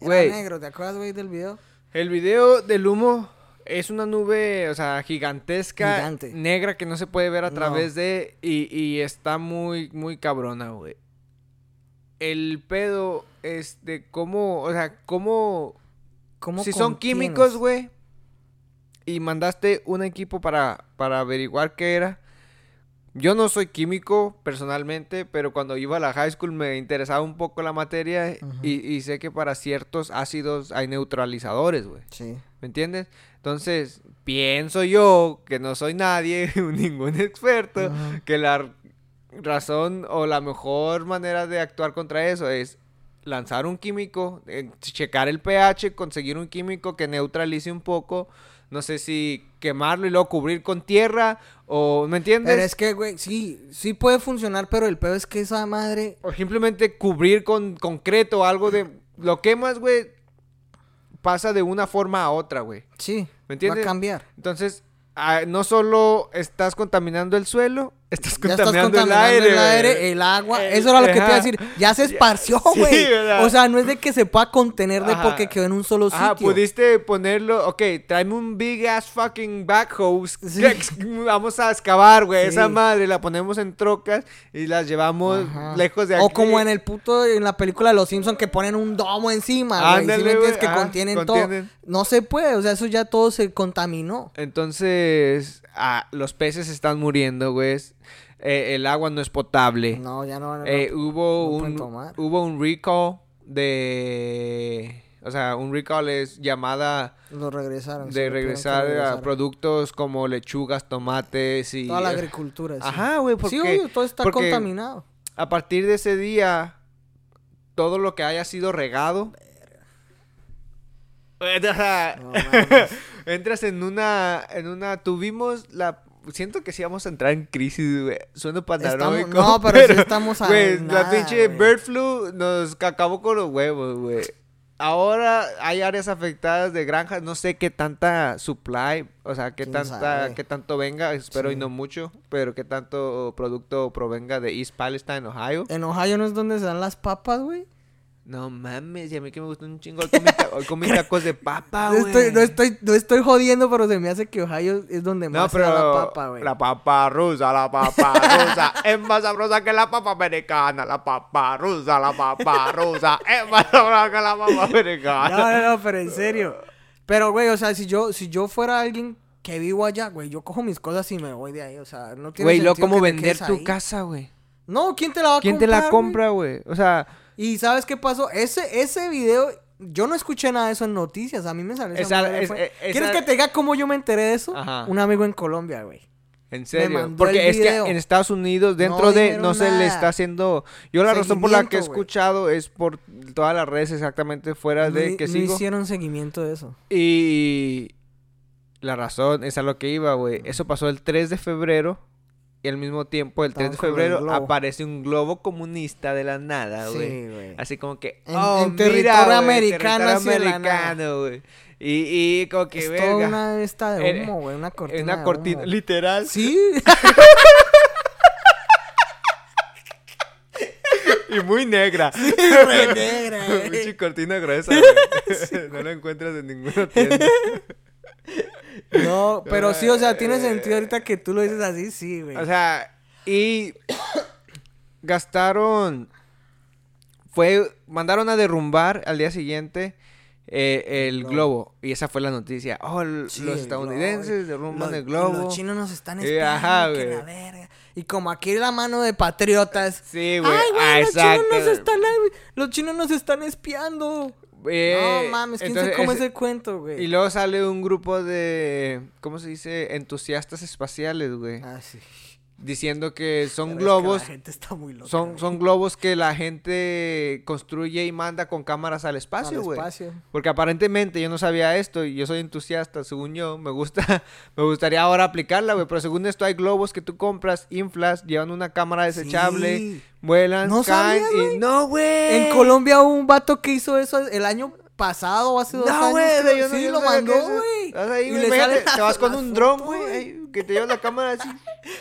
B: Era negro, ¿te acuerdas, güey, del video?
A: El video del humo es una nube, o sea, gigantesca,
B: Gigante.
A: negra que no se puede ver a
B: No.
A: través de y, y está muy, muy cabrona, güey. El pedo es de cómo, o sea, cómo,
B: ¿Cómo
A: si son químicos, güey, y mandaste un equipo para, para averiguar qué era. Yo no soy químico personalmente, pero cuando iba a la high school me interesaba un poco la materia y, y sé que para ciertos ácidos hay neutralizadores, güey.
B: Sí.
A: ¿Me entiendes? Entonces, pienso yo que no soy nadie, ningún experto, que la razón o la mejor manera de actuar contra eso es lanzar un químico, eh, checar el pH, conseguir un químico que neutralice un poco, no sé si quemarlo y luego cubrir con tierra o, ¿me entiendes?
B: Pero es que, güey, sí, sí puede funcionar, pero el peor es que esa madre...
A: O simplemente cubrir con concreto algo de... Lo quemas, güey, pasa de una forma a otra, güey.
B: Sí,
A: ¿Me entiendes?
B: va a cambiar.
A: Entonces, ah, no solo estás contaminando el suelo, estás
B: Ya estás
A: contaminando,
B: contaminando
A: el aire.
B: el aire,
A: güey.
B: el agua.
A: El-
B: Eso era lo que te iba a decir. Ya se esparció,
A: Sí,
B: güey.
A: ¿verdad?
B: o sea, no es de que se pueda contener de
A: Ajá.
B: porque quedó en un solo sitio.
A: Ajá, pudiste ponerlo, ok, tráeme un big ass fucking backhoe,
B: Sí.
A: vamos a excavar, güey,
B: Sí.
A: esa madre, la ponemos en trocas y las llevamos
B: Ajá.
A: lejos de aquí.
B: O como en el puto, en la película de Los Simpsons que ponen un domo encima, güey. ¿sí
A: Ándale,
B: me entiendes? Que contienen. todo. No se puede, o sea, eso ya todo se contaminó.
A: Entonces, ah, los peces están muriendo, güey, eh, el agua no es potable.
B: No, ya no. no,
A: Eh,
B: no.
A: hubo
B: no pueden
A: un
B: tomar.
A: hubo un recall de o sea un recall es llamada
B: Lo regresaron.
A: de regresar a productos como lechugas tomates y
B: Toda la agricultura. sí.
A: ajá güey porque
B: Sí, obvio, todo está
A: porque
B: contaminado.
A: a partir de ese día todo lo que haya sido regado
B: No mames.
A: entras en una en una tuvimos la Siento que sí vamos a entrar en crisis, güey. Sueno paranoico.
B: no, pero sí estamos a
A: Güey, la
B: nada,
A: pinche
B: güey.
A: bird flu nos acabó con los huevos, güey. ahora hay áreas afectadas de granjas, no sé qué tanta supply, o sea, qué
B: ¿Quién
A: tanta,
B: sabe?
A: qué tanto venga, espero y
B: Sí.
A: no mucho, pero qué tanto producto provenga de East Palestine, Ohio.
B: En Ohio no es donde se dan las papas, güey.
A: No mames, y a mí que me gustó un chingo, hoy comí, ta- hoy comí tacos de papa,
B: No
A: güey.
B: estoy, no, estoy, no estoy jodiendo, pero se me hace que Ohio es donde
A: No,
B: más se da
A: pero
B: la papa, güey.
A: la papa rusa, la papa rusa es más sabrosa que la papa americana. La papa rusa, la papa rusa es más sabrosa que la papa americana.
B: No, no, no, pero en serio. Pero, güey, o sea, si yo, si yo fuera alguien que vivo allá, güey, yo cojo mis cosas y me voy de ahí. O sea, no tiene
A: Güey,
B: que te
A: vender tu
B: ahí.
A: casa, güey.
B: No, ¿quién te la va a
A: ¿Quién
B: comprar?
A: te la compra, güey? O sea,
B: Y ¿sabes qué pasó? Ese, ese video, yo no escuché nada de eso en noticias. A mí me salió esa
A: Esa-
B: madre,
A: es-
B: fue-
A: esa-
B: ¿Quieres que te diga cómo yo me enteré de eso?
A: Ajá.
B: Un amigo en Colombia, güey.
A: en serio. Porque es que en Estados Unidos, dentro
B: No
A: de, no se le
B: nada.
A: está haciendo. Yo la razón por la que he escuchado es por todas las redes exactamente fuera
B: No,
A: de que
B: no
A: sigo.
B: hicieron seguimiento de eso.
A: Y la razón es a lo que iba, güey. Eso pasó el 3 de febrero. Y al mismo tiempo, el 3 de febrero, aparece un globo comunista de la nada, güey.
B: Sí, güey.
A: Así como que.
B: En-
A: oh,
B: en
A: mira,
B: territorio
A: güey,
B: americano,
A: territorio americano, güey. Y, y como que,
B: Es
A: verga.
B: toda una esta de humo, güey. Una cortina.
A: una
B: de
A: cortina,
B: humo.
A: literal.
B: Sí.
A: Y muy negra.
B: re negra, güey.
A: Pinche cortina gruesa, güey. No la encuentras en ninguna tienda.
B: No, pero sí, o sea, tiene sentido ahorita que tú lo dices así, sí, güey.
A: O sea, y gastaron. Fue. Mandaron a derrumbar al día siguiente eh, el
B: globo.
A: globo. Y esa fue la noticia. Oh,
B: Sí,
A: los estadounidenses
B: globo,
A: derrumban
B: Los-
A: el globo.
B: Los chinos nos están espiando,
A: ajá, güey.
B: la verga. Y como aquí la mano de patriotas.
A: Sí, güey.
B: Ay, güey,
A: Ah,
B: los chinos nos están, los chinos nos están espiando.
A: Eh,
B: no mames, ¿quién
A: entonces,
B: se come
A: ese-
B: ese cuento, güey?
A: Y luego sale un grupo de. ¿Cómo se dice? Entusiastas espaciales, güey.
B: Ah, sí.
A: Diciendo que son
B: Pero es que
A: globos.
B: la gente está muy loca.
A: Son,
B: güey.
A: son globos que la gente construye y manda con cámaras al
B: Al
A: espacio, güey.
B: espacio.
A: Porque aparentemente yo no sabía esto y yo soy entusiasta, según yo. Me gusta, me gustaría ahora aplicarla, güey. Pero según esto hay globos que tú compras, inflas, llevan una cámara desechable,
B: Sí.
A: vuelan,
B: ¿No
A: caen y...
B: güey?
A: ¡No, güey!
B: En Colombia hubo un vato que hizo eso el año pasado o hace dos
A: No,
B: años. creo.
A: yo no-
B: sí,
A: yo
B: lo mandó, güey. Y le sale
A: te vas con un dron, güey, que te llevas la cámara así.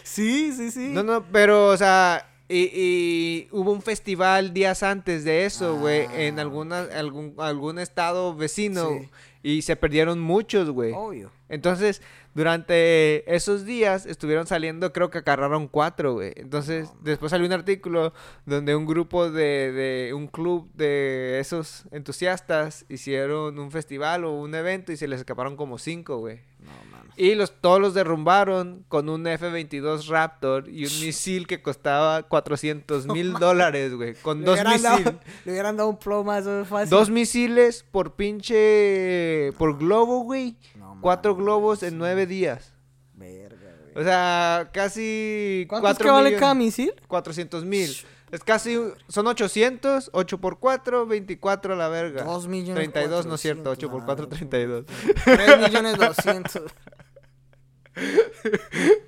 B: Sí, sí, sí.
A: No, no, pero, o sea, y, y hubo un festival días antes de eso, güey, en
B: Ah,
A: alguna, algún, algún estado vecino.
B: Sí.
A: Y se perdieron muchos, güey.
B: Obvio.
A: Entonces, durante esos días estuvieron saliendo, creo que agarraron cuatro, güey. Entonces, después salió un artículo donde un grupo de, de un club de esos entusiastas hicieron un festival o un evento y se les escaparon como cinco, güey.
B: No.
A: Y los, todos los derrumbaron con un F-22 Raptor y un misil que costaba 400 mil dólares, güey. Con
B: Le
A: dos misiles.
B: le hubieran dado un plomazo fácil.
A: Dos misiles por pinche... por globo, güey. Cuatro globos en nueve días.
B: Verga, güey.
A: O sea, casi...
B: ¿Cuánto es
A: cuatro
B: que vale
A: millones-
B: cada misil?
A: 400 mil. Es casi... Son 800, 8 por 4, 24 a la verga.
B: Dos millones
A: 32, no es cierto. 8 por 4, 32.
B: 3 millones doscientos.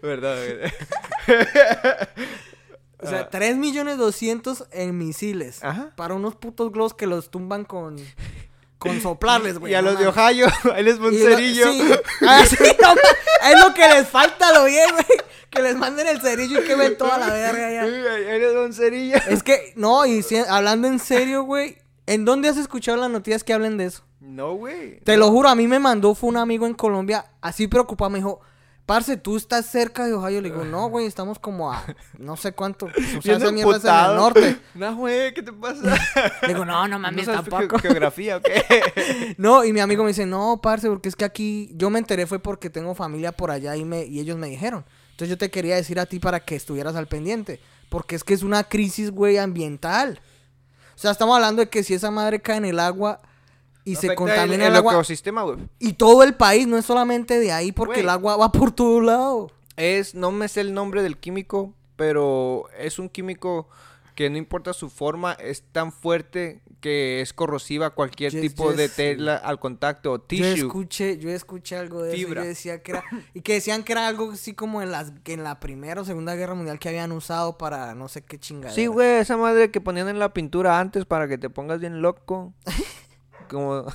A: Verdad, güey.
B: O sea, 3 millones doscientos en misiles.
A: Ajá.
B: Para unos putos globos que los tumban con... Con soplarles, güey.
A: y a
B: no
A: los de. Ohio, ahí les pone cerillo.
B: sí. Ah, sí, no. Es lo que les falta, lo bien, güey. Que les manden el cerillo y que ven toda la verga ya.
A: Ahí les cerillo.
B: Es que, no, y si- hablando en serio, güey. ¿En dónde has escuchado las noticias que hablen de eso?
A: No, güey.
B: Te lo juro, a mí me mandó, fue un amigo en Colombia, así preocupado, me dijo, parce, tú estás cerca de Ohio. Le digo, no, güey, estamos como a no sé cuánto. O sea, esa mierda es en el norte.
A: No, güey, ¿qué te pasa?
B: Le digo, no, no
A: ¿No
B: mames,
A: sabes
B: tampoco.
A: ge- geografía o qué?
B: No, y mi amigo me dice, no, parce, porque es que aquí, yo me enteré fue porque tengo familia por allá y, me, y ellos me dijeron. Entonces yo te quería decir a ti para que estuvieras al pendiente. Porque es que es una crisis, güey, ambiental. O sea, estamos hablando de que si esa madre cae en el agua y se contamina
A: el,
B: el,
A: el
B: agua.
A: ecosistema, güey.
B: Y todo el país, no es solamente de ahí, porque
A: Güey.
B: el agua va por todo lado.
A: Es, no me sé el nombre del químico, pero es un químico que no importa su forma, es tan fuerte que es corrosiva a cualquier
B: Yes,
A: tipo
B: yes,
A: de tela al contacto o
B: Yo
A: tissue.
B: escuché, yo escuché algo de
A: Fibra.
B: eso. y Yo decía que era, y que decían que era algo así como en las, que en la primera o segunda guerra mundial que habían usado para no sé qué chingada.
A: Sí, güey, esa madre que ponían en la pintura antes para que te pongas bien loco. como...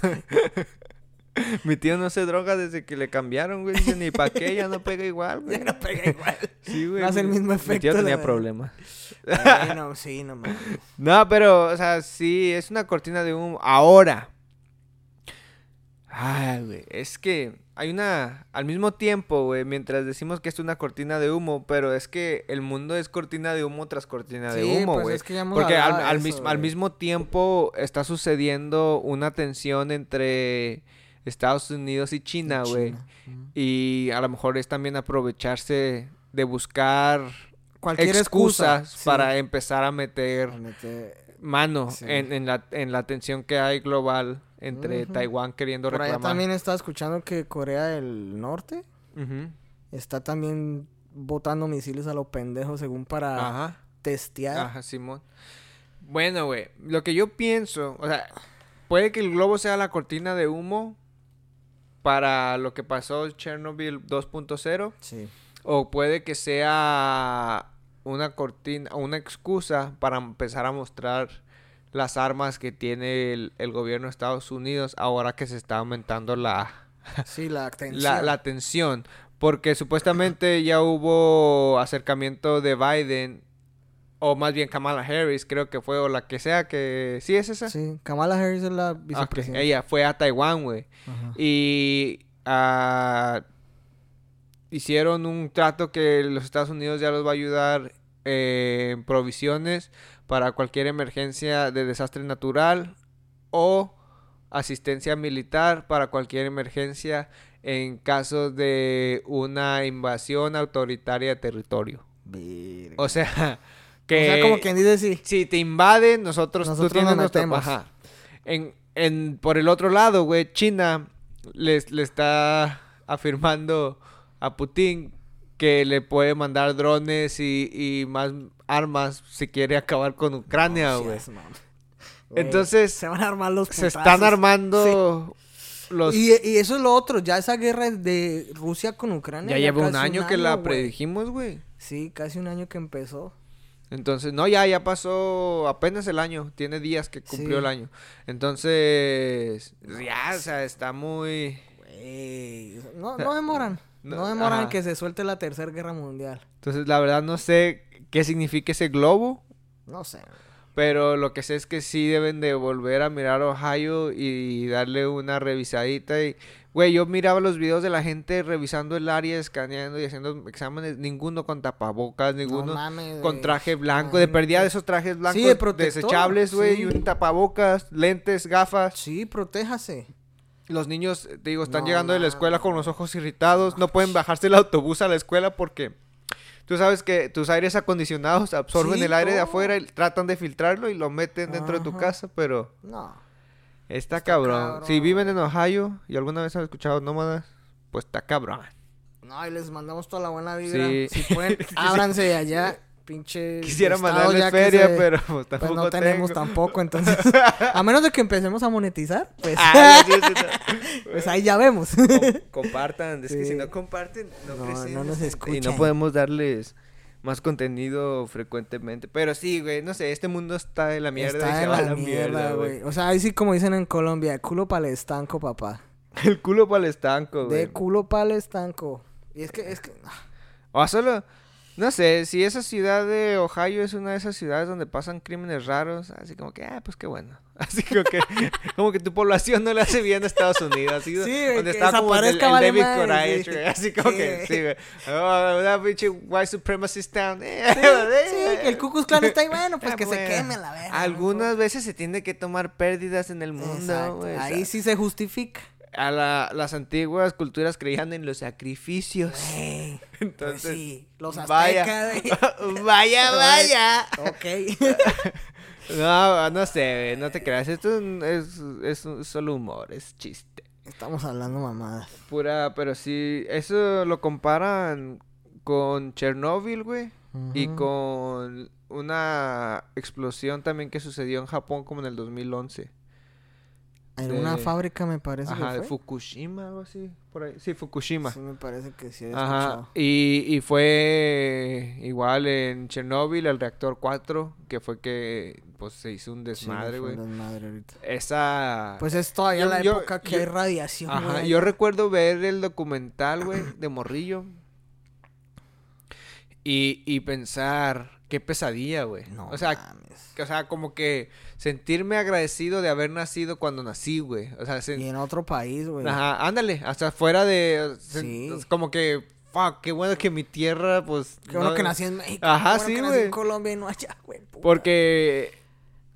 A: Mi tío no se droga desde que le cambiaron, güey. Dice, ni pa' qué, ya no pega igual, güey.
B: Ya no pega igual.
A: Sí, güey.
B: No hace el mismo
A: Mi
B: efecto.
A: tío
B: la
A: tenía problemas.
B: Bueno, sí, no mames.
A: No, pero, o sea, sí, es una cortina de humo. Ahora. Ay, güey, es que hay una... Al mismo tiempo, güey, mientras decimos que es una cortina de humo, pero es que el mundo es cortina de humo tras cortina de humo,
B: pues
A: güey.
B: es que
A: Porque al, al
B: eso,
A: mis- al mismo tiempo está sucediendo una tensión entre Estados Unidos y China, güey. Y a lo mejor es también aprovecharse de buscar
B: Cualquier excusa.
A: excusas
B: sí.
A: para empezar a meter mano
B: Sí.
A: en, en la, en la tensión que hay global entre. Taiwán queriendo
B: Por allá
A: reclamar.
B: también estaba escuchando que Corea del Norte está también botando misiles a los pendejos según para
A: Ajá,
B: testear.
A: ajá, Simón. Bueno, güey, lo que yo pienso, o sea, puede que el globo sea la cortina de humo para lo que pasó Chernobyl 2.0
B: Sí.
A: o puede que sea una cortina, una excusa para empezar a mostrar las armas que tiene el, el gobierno de Estados Unidos ahora que se está aumentando la,
B: Sí, la tensión.
A: la, la tensión. Porque supuestamente ya hubo acercamiento de Biden, o más bien Kamala Harris, creo que fue, o la que sea que... ¿Sí es esa?
B: Sí, Kamala Harris es la vicepresidenta.
A: Ella fue a Taiwán, güey. Y ah, hicieron un trato que los Estados Unidos ya los va a ayudar eh, en provisiones para cualquier emergencia de desastre natural o asistencia militar para cualquier emergencia en caso de una invasión autoritaria de territorio. O sea,
B: O
A: que
B: sea, como quien dice sí.
A: si te invaden, nosotros, tú
B: Nosotros
A: tienes
B: nos
A: nuestro-
B: metemos.
A: ajá. En, en, por el otro lado, güey, China les, le está afirmando a Putin que le puede mandar drones y, y más armas si quiere acabar con Ucrania, güey. Entonces,
B: se van a armar los
A: se están
B: putazos.
A: armando los...
B: Y, y eso es lo otro, ya esa guerra de Rusia con Ucrania.
A: ya lleva un año que la
B: güey.
A: predijimos, güey.
B: Sí, casi un año que empezó.
A: Entonces, no, ya, ya pasó apenas el año. Tiene días que cumplió
B: Sí.
A: el año. Entonces, ya, o sea, está muy...
B: Güey, no, no demoran.
A: No,
B: No, demoran
A: ajá.
B: que se suelte la tercera guerra mundial.
A: Entonces, la verdad no sé qué significa ese globo.
B: No sé.
A: Pero lo que sé es que sí deben de volver a mirar Ohio y darle una revisadita. Y, güey, yo miraba los videos de la gente revisando el área, escaneando y haciendo exámenes. Ninguno con tapabocas, ninguno
B: no mames,
A: con traje blanco. De perdida de esos trajes blancos
B: de protector,
A: desechables, güey.
B: sí.
A: Y un tapabocas, lentes, gafas.
B: Sí, protéjase.
A: Los niños, te digo, están
B: No
A: llegando de la escuela con los ojos irritados. No pueden bajarse el autobús a la escuela porque tú sabes que tus aires acondicionados absorben
B: Sí,
A: el aire de afuera y tratan de filtrarlo y lo meten dentro de tu casa, pero
B: No.
A: está,
B: Está
A: cabrón. Si viven en Ohio y alguna vez han escuchado nómadas, pues está cabrón.
B: No, y les mandamos toda la buena vibra.
A: Sí.
B: Si pueden, ábranse de allá. Pinche.
A: Quisiera
B: que
A: feria,
B: se-
A: pero pues,
B: Pues
A: tampoco
B: no tenemos tampoco, entonces. A menos de que empecemos a monetizar, pues.
A: Ah, sí, sí, sí.
B: pues ahí ya vemos.
A: Com- compartan, es que si no comparten, no,
B: No,
A: crecemos,
B: nos
A: gente, Y
B: escuchan.
A: no podemos darles más contenido frecuentemente. Pero sí, güey, no sé, este mundo está de la mierda y
B: Está
A: se
B: en
A: va a
B: la
A: la
B: mierda, güey. O sea, ahí sí como dicen en Colombia, culo para el estanco, papá.
A: El culo para el estanco, güey.
B: De culo para el estanco. Y es que, es que. ah,
A: O solo, no sé, si esa ciudad de Ohio es una de esas ciudades donde pasan crímenes raros, así como que, ah, pues qué bueno. Así como que, como que tu población no le hace bien a Estados Unidos. Así,
B: Sí,
A: donde está como el, el David
B: sí.
A: güey, Así como
B: Sí,
A: que, sí, güey. Oh, that pinche white supremacist town. Eh,
B: Sí, que el Ku Klux Klan está ahí, bueno, pues
A: Ah,
B: que
A: bueno.
B: se queme la verga.
A: Algunas veces se tiene que tomar pérdidas en el mundo,
B: Exacto,
A: güey.
B: Ahí sí se justifica.
A: A la- las antiguas culturas creían en los sacrificios.
B: Pues
A: Entonces,
B: sí, los
A: vaya.
B: aztecas, güey.
A: vaya, vaya.
B: Ok.
A: No, no sé, no te creas. Esto es, es, es solo humor, es chiste.
B: Estamos hablando mamadas.
A: Pura, pero sí, eso lo comparan con Chernobyl, güey. Y con una explosión también que sucedió en Japón como en el 2011.
B: En
A: de-
B: una fábrica me parece
A: Ajá,
B: que
A: de
B: fue.
A: Fukushima, algo así, por ahí. Sí, Fukushima.
B: Sí, me parece que sí
A: Ajá,
B: escuchado.
A: y, y fue igual en Chernobyl, el reactor 4, que fue que pues se hizo un
B: Sí,
A: desmadre, güey.
B: un desmadre ahorita.
A: Esa...
B: Pues es todavía
A: Yo-
B: la
A: yo-
B: época que
A: yo-
B: hay radiación,
A: Ajá,
B: güey,
A: yo recuerdo ver el documental, güey, de Morrillo. Y, y pensar, qué pesadilla, güey.
B: No
A: o sea,
B: mames.
A: o sea, como que sentirme agradecido de haber nacido cuando nací, güey. O sea,
B: Y en otro país, güey.
A: Ajá, ándale, hasta fuera de...
B: Sí.
A: es como que, fuck, qué bueno que mi tierra, pues...
B: Qué bueno
A: no-
B: que nací en México.
A: Ajá,
B: qué bueno
A: sí,
B: que nací
A: güey.
B: en Colombia y no allá, güey. puta.
A: Porque...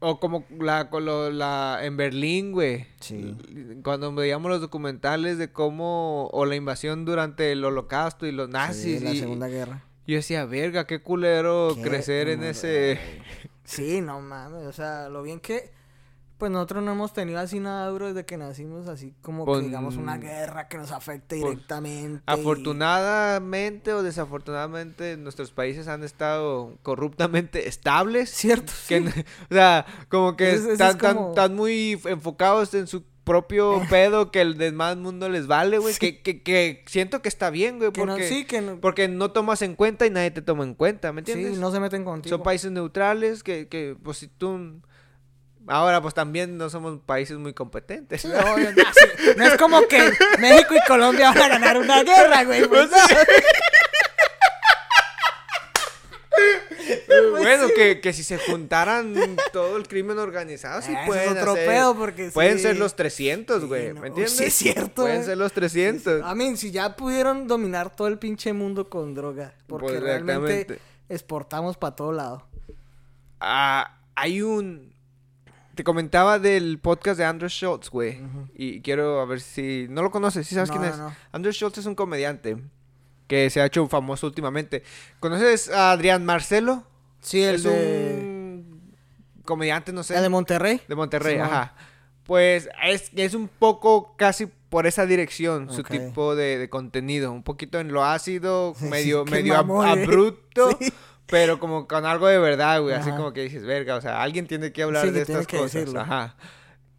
A: O como la, con lo- la en Berlín, güey.
B: Sí.
A: Cuando veíamos los documentales de cómo... O la invasión durante el holocausto y los
B: Sí,
A: nazis.
B: la
A: y-
B: Segunda Guerra.
A: Yo decía, verga, qué culero
B: Qué
A: crecer en ese...
B: Sí, no mames. O sea, lo bien que. Pues nosotros no hemos tenido así nada duro desde que nacimos, así como que digamos una guerra que nos afecte
A: pues,
B: directamente. y-
A: Afortunadamente o desafortunadamente nuestros países han estado corruptamente estables.
B: Cierto,
A: Que,
B: sí.
A: o sea, como que
B: Es- es-
A: están,
B: es como-
A: están- están muy enfocados en su propio pedo que el demás mundo les vale, güey. Que, que, que siento que está bien, güey,
B: Que no-
A: porque,
B: sí, que no,
A: porque no tomas en cuenta y nadie te toma en cuenta, ¿me entiendes?
B: sí, no se meten contigo.
A: Son países neutrales que, que, pues si tú... Ahora, pues también no somos países muy competentes.
B: Obvio, no, sí. No es como que México y Colombia van a ganar una guerra, güey. pues,
A: bueno, que, que si se juntaran todo el crimen organizado, sí
B: Ah,
A: pueden
B: es otro
A: hacer-
B: pedo porque
A: Pueden
B: sí.
A: ser los 300,
B: Sí,
A: güey,
B: no,
A: ¿me entiendes?
B: sí es cierto,
A: Pueden
B: eh.
A: ser los 300.
B: A mí, si ya pudieron dominar todo el pinche mundo con droga. Porque
A: Pues,
B: realmente exportamos para todo lado.
A: Ah, hay un... Te comentaba del podcast de Andrew Schultz, güey. Y quiero a ver si... No lo conoces, ¿sí sabes
B: No,
A: quién es?
B: no.
A: Andrew Schultz es un comediante que se ha hecho famoso últimamente. ¿Conoces a Adrián Marcelo?
B: Sí, el
A: es
B: de...
A: un comediante, no sé.
B: ¿La de Monterrey?
A: De Monterrey, ajá. Pues es, es un poco casi por esa dirección su tipo de, de contenido. Un poquito en lo ácido,
B: Sí,
A: medio, medio ab-
B: eh.
A: abrupto, pero como con algo de verdad, güey. Así como que dices, verga, o sea, alguien tiene que hablar
B: Sí,
A: de
B: que
A: estas
B: que
A: cosas.
B: decirlo.
A: Ajá.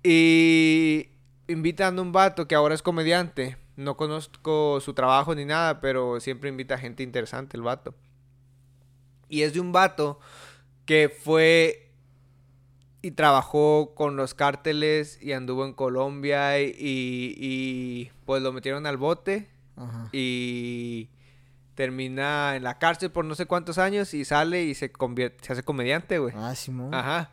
A: Y invitan a un vato que ahora es comediante. No conozco su trabajo ni nada, pero siempre invita a gente interesante el vato. Y es de un vato que fue y trabajó con los cárteles y anduvo en Colombia y, y- y, pues lo metieron al bote
B: Ajá.
A: y termina en la cárcel por no sé cuántos años y sale y se convierte, se hace comediante, güey.
B: Ah, Simón.
A: Ajá.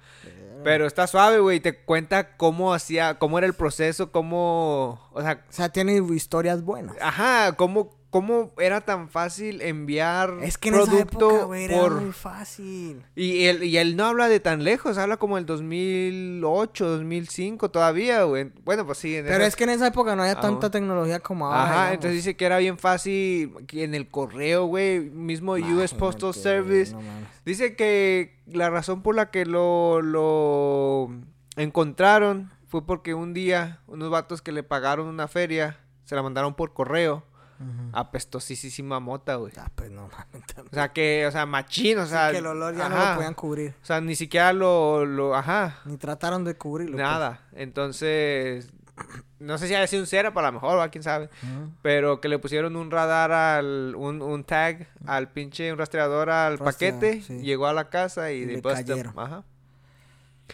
A: Pero está suave, güey, y te cuenta cómo hacía, cómo era el proceso, cómo, o sea,
B: O sea, tiene historias buenas.
A: ajá, cómo, cómo era tan fácil enviar
B: Es que en
A: producto
B: esa época, era
A: por...
B: muy fácil.
A: Y él, y él no habla de tan lejos, habla como el 2008, 2005 todavía, güey. Bueno, pues sí. En
B: Pero
A: esa-
B: es que en esa época no había
A: Ah,
B: tanta tecnología como ahora.
A: Ajá,
B: digamos.
A: entonces dice que era bien fácil en el correo, güey, mismo US Postal Service.
B: no.
A: Dice que la razón por la que lo, lo encontraron fue porque un día unos vatos que le pagaron una feria se la mandaron por correo Apestosísima mota, güey.
B: Ah, pues no mames.
A: O sea, que, o sea, machín, o sea.
B: que el olor ya no lo podían cubrir.
A: O sea, ni siquiera lo, lo, ajá,
B: Ni trataron de cubrirlo. pues.
A: nada. Entonces, no sé si haya sido un cera, para lo mejor, ¿va? quién sabe. Pero que le pusieron un radar al, un, un tag al pinche, un rastreador al paquete,
B: sí.
A: llegó a la casa y,
B: Y
A: de
B: le
A: busted.
B: cayeron.
A: Ajá.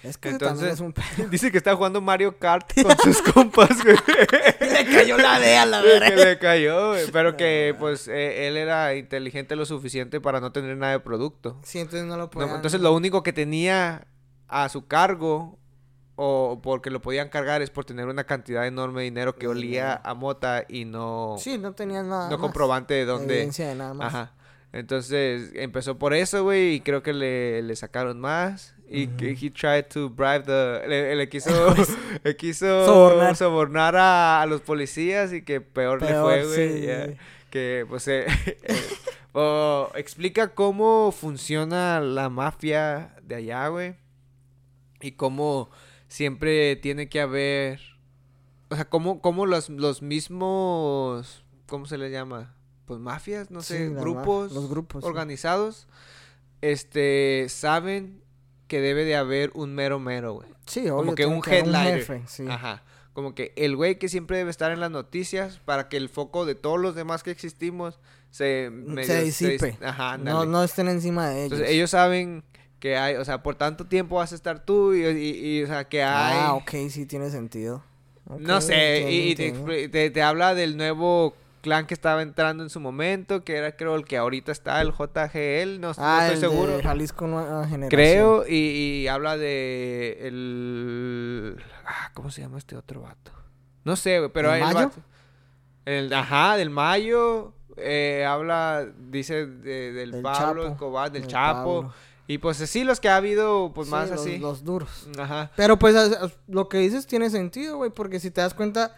B: Es que también
A: Entonces,
B: es un
A: dice que está jugando Mario Kart con sus compas, güey.
B: le cayó la de a la
A: que
B: verga.
A: le cayó, güey. Pero que, pues, eh, él era inteligente lo suficiente para no tener nada de producto.
B: Sí, entonces no lo
A: No,
B: podían.
A: entonces lo único que tenía a su cargo o porque lo podían cargar es por tener una cantidad enorme de dinero que olía a mota y no,
B: Sí, no tenían nada.
A: no
B: más.
A: comprobante de dónde.
B: Evidencia de nada más.
A: Ajá. Entonces empezó por eso, güey, y creo que le, le sacaron más. Y que he tried to bribe the... Le, le quiso, le quiso
B: Sobornar.
A: sobornar, a, a los policías y que peor, le
B: Peor,
A: fue, güey.
B: sí.
A: Que, pues, eh, eh, explica cómo funciona la mafia de allá, güey. Y cómo siempre tiene que haber... O sea, cómo, cómo los, los mismos... ¿Cómo se le llama? Pues mafias, no sé, grupos,
B: los grupos, sí.
A: organizados, este, saben que debe de haber un mero mero, güey.
B: Sí, obvio.
A: Como que un headliner.
B: jefe, sí.
A: Ajá. como que el güey que siempre debe estar en las noticias para que el foco de todos los demás que existimos se, medio-
B: se disipe.
A: ajá,
B: no, no estén encima de ellos.
A: Entonces ellos saben que hay, o sea, por tanto tiempo vas a estar tú y, y- y, o sea, que hay...
B: Ah, ok, sí tiene sentido.
A: No sé,
B: entiendo,
A: y, te, te- te habla del nuevo clan que estaba entrando en su momento, que era creo el que ahorita está, el JGL, no, no
B: Ah,
A: estoy
B: el
A: seguro.
B: de Jalisco Nueva Generación.
A: Creo, y, y habla de el... ah, ¿Cómo se llama este otro vato? No sé, güey, pero
B: ¿El
A: hay el
B: Mayo?
A: vato- el- ajá, del Mayo. eh, habla, dice de- del,
B: Del
A: Pablo
B: Chapo,
A: Escobar, del
B: del
A: Chapo.
B: Pablo.
A: Y pues sí, los que ha habido, pues
B: Sí,
A: más
B: los-
A: así.
B: Los duros.
A: Ajá.
B: Pero pues lo que dices tiene sentido, güey, porque si te das cuenta,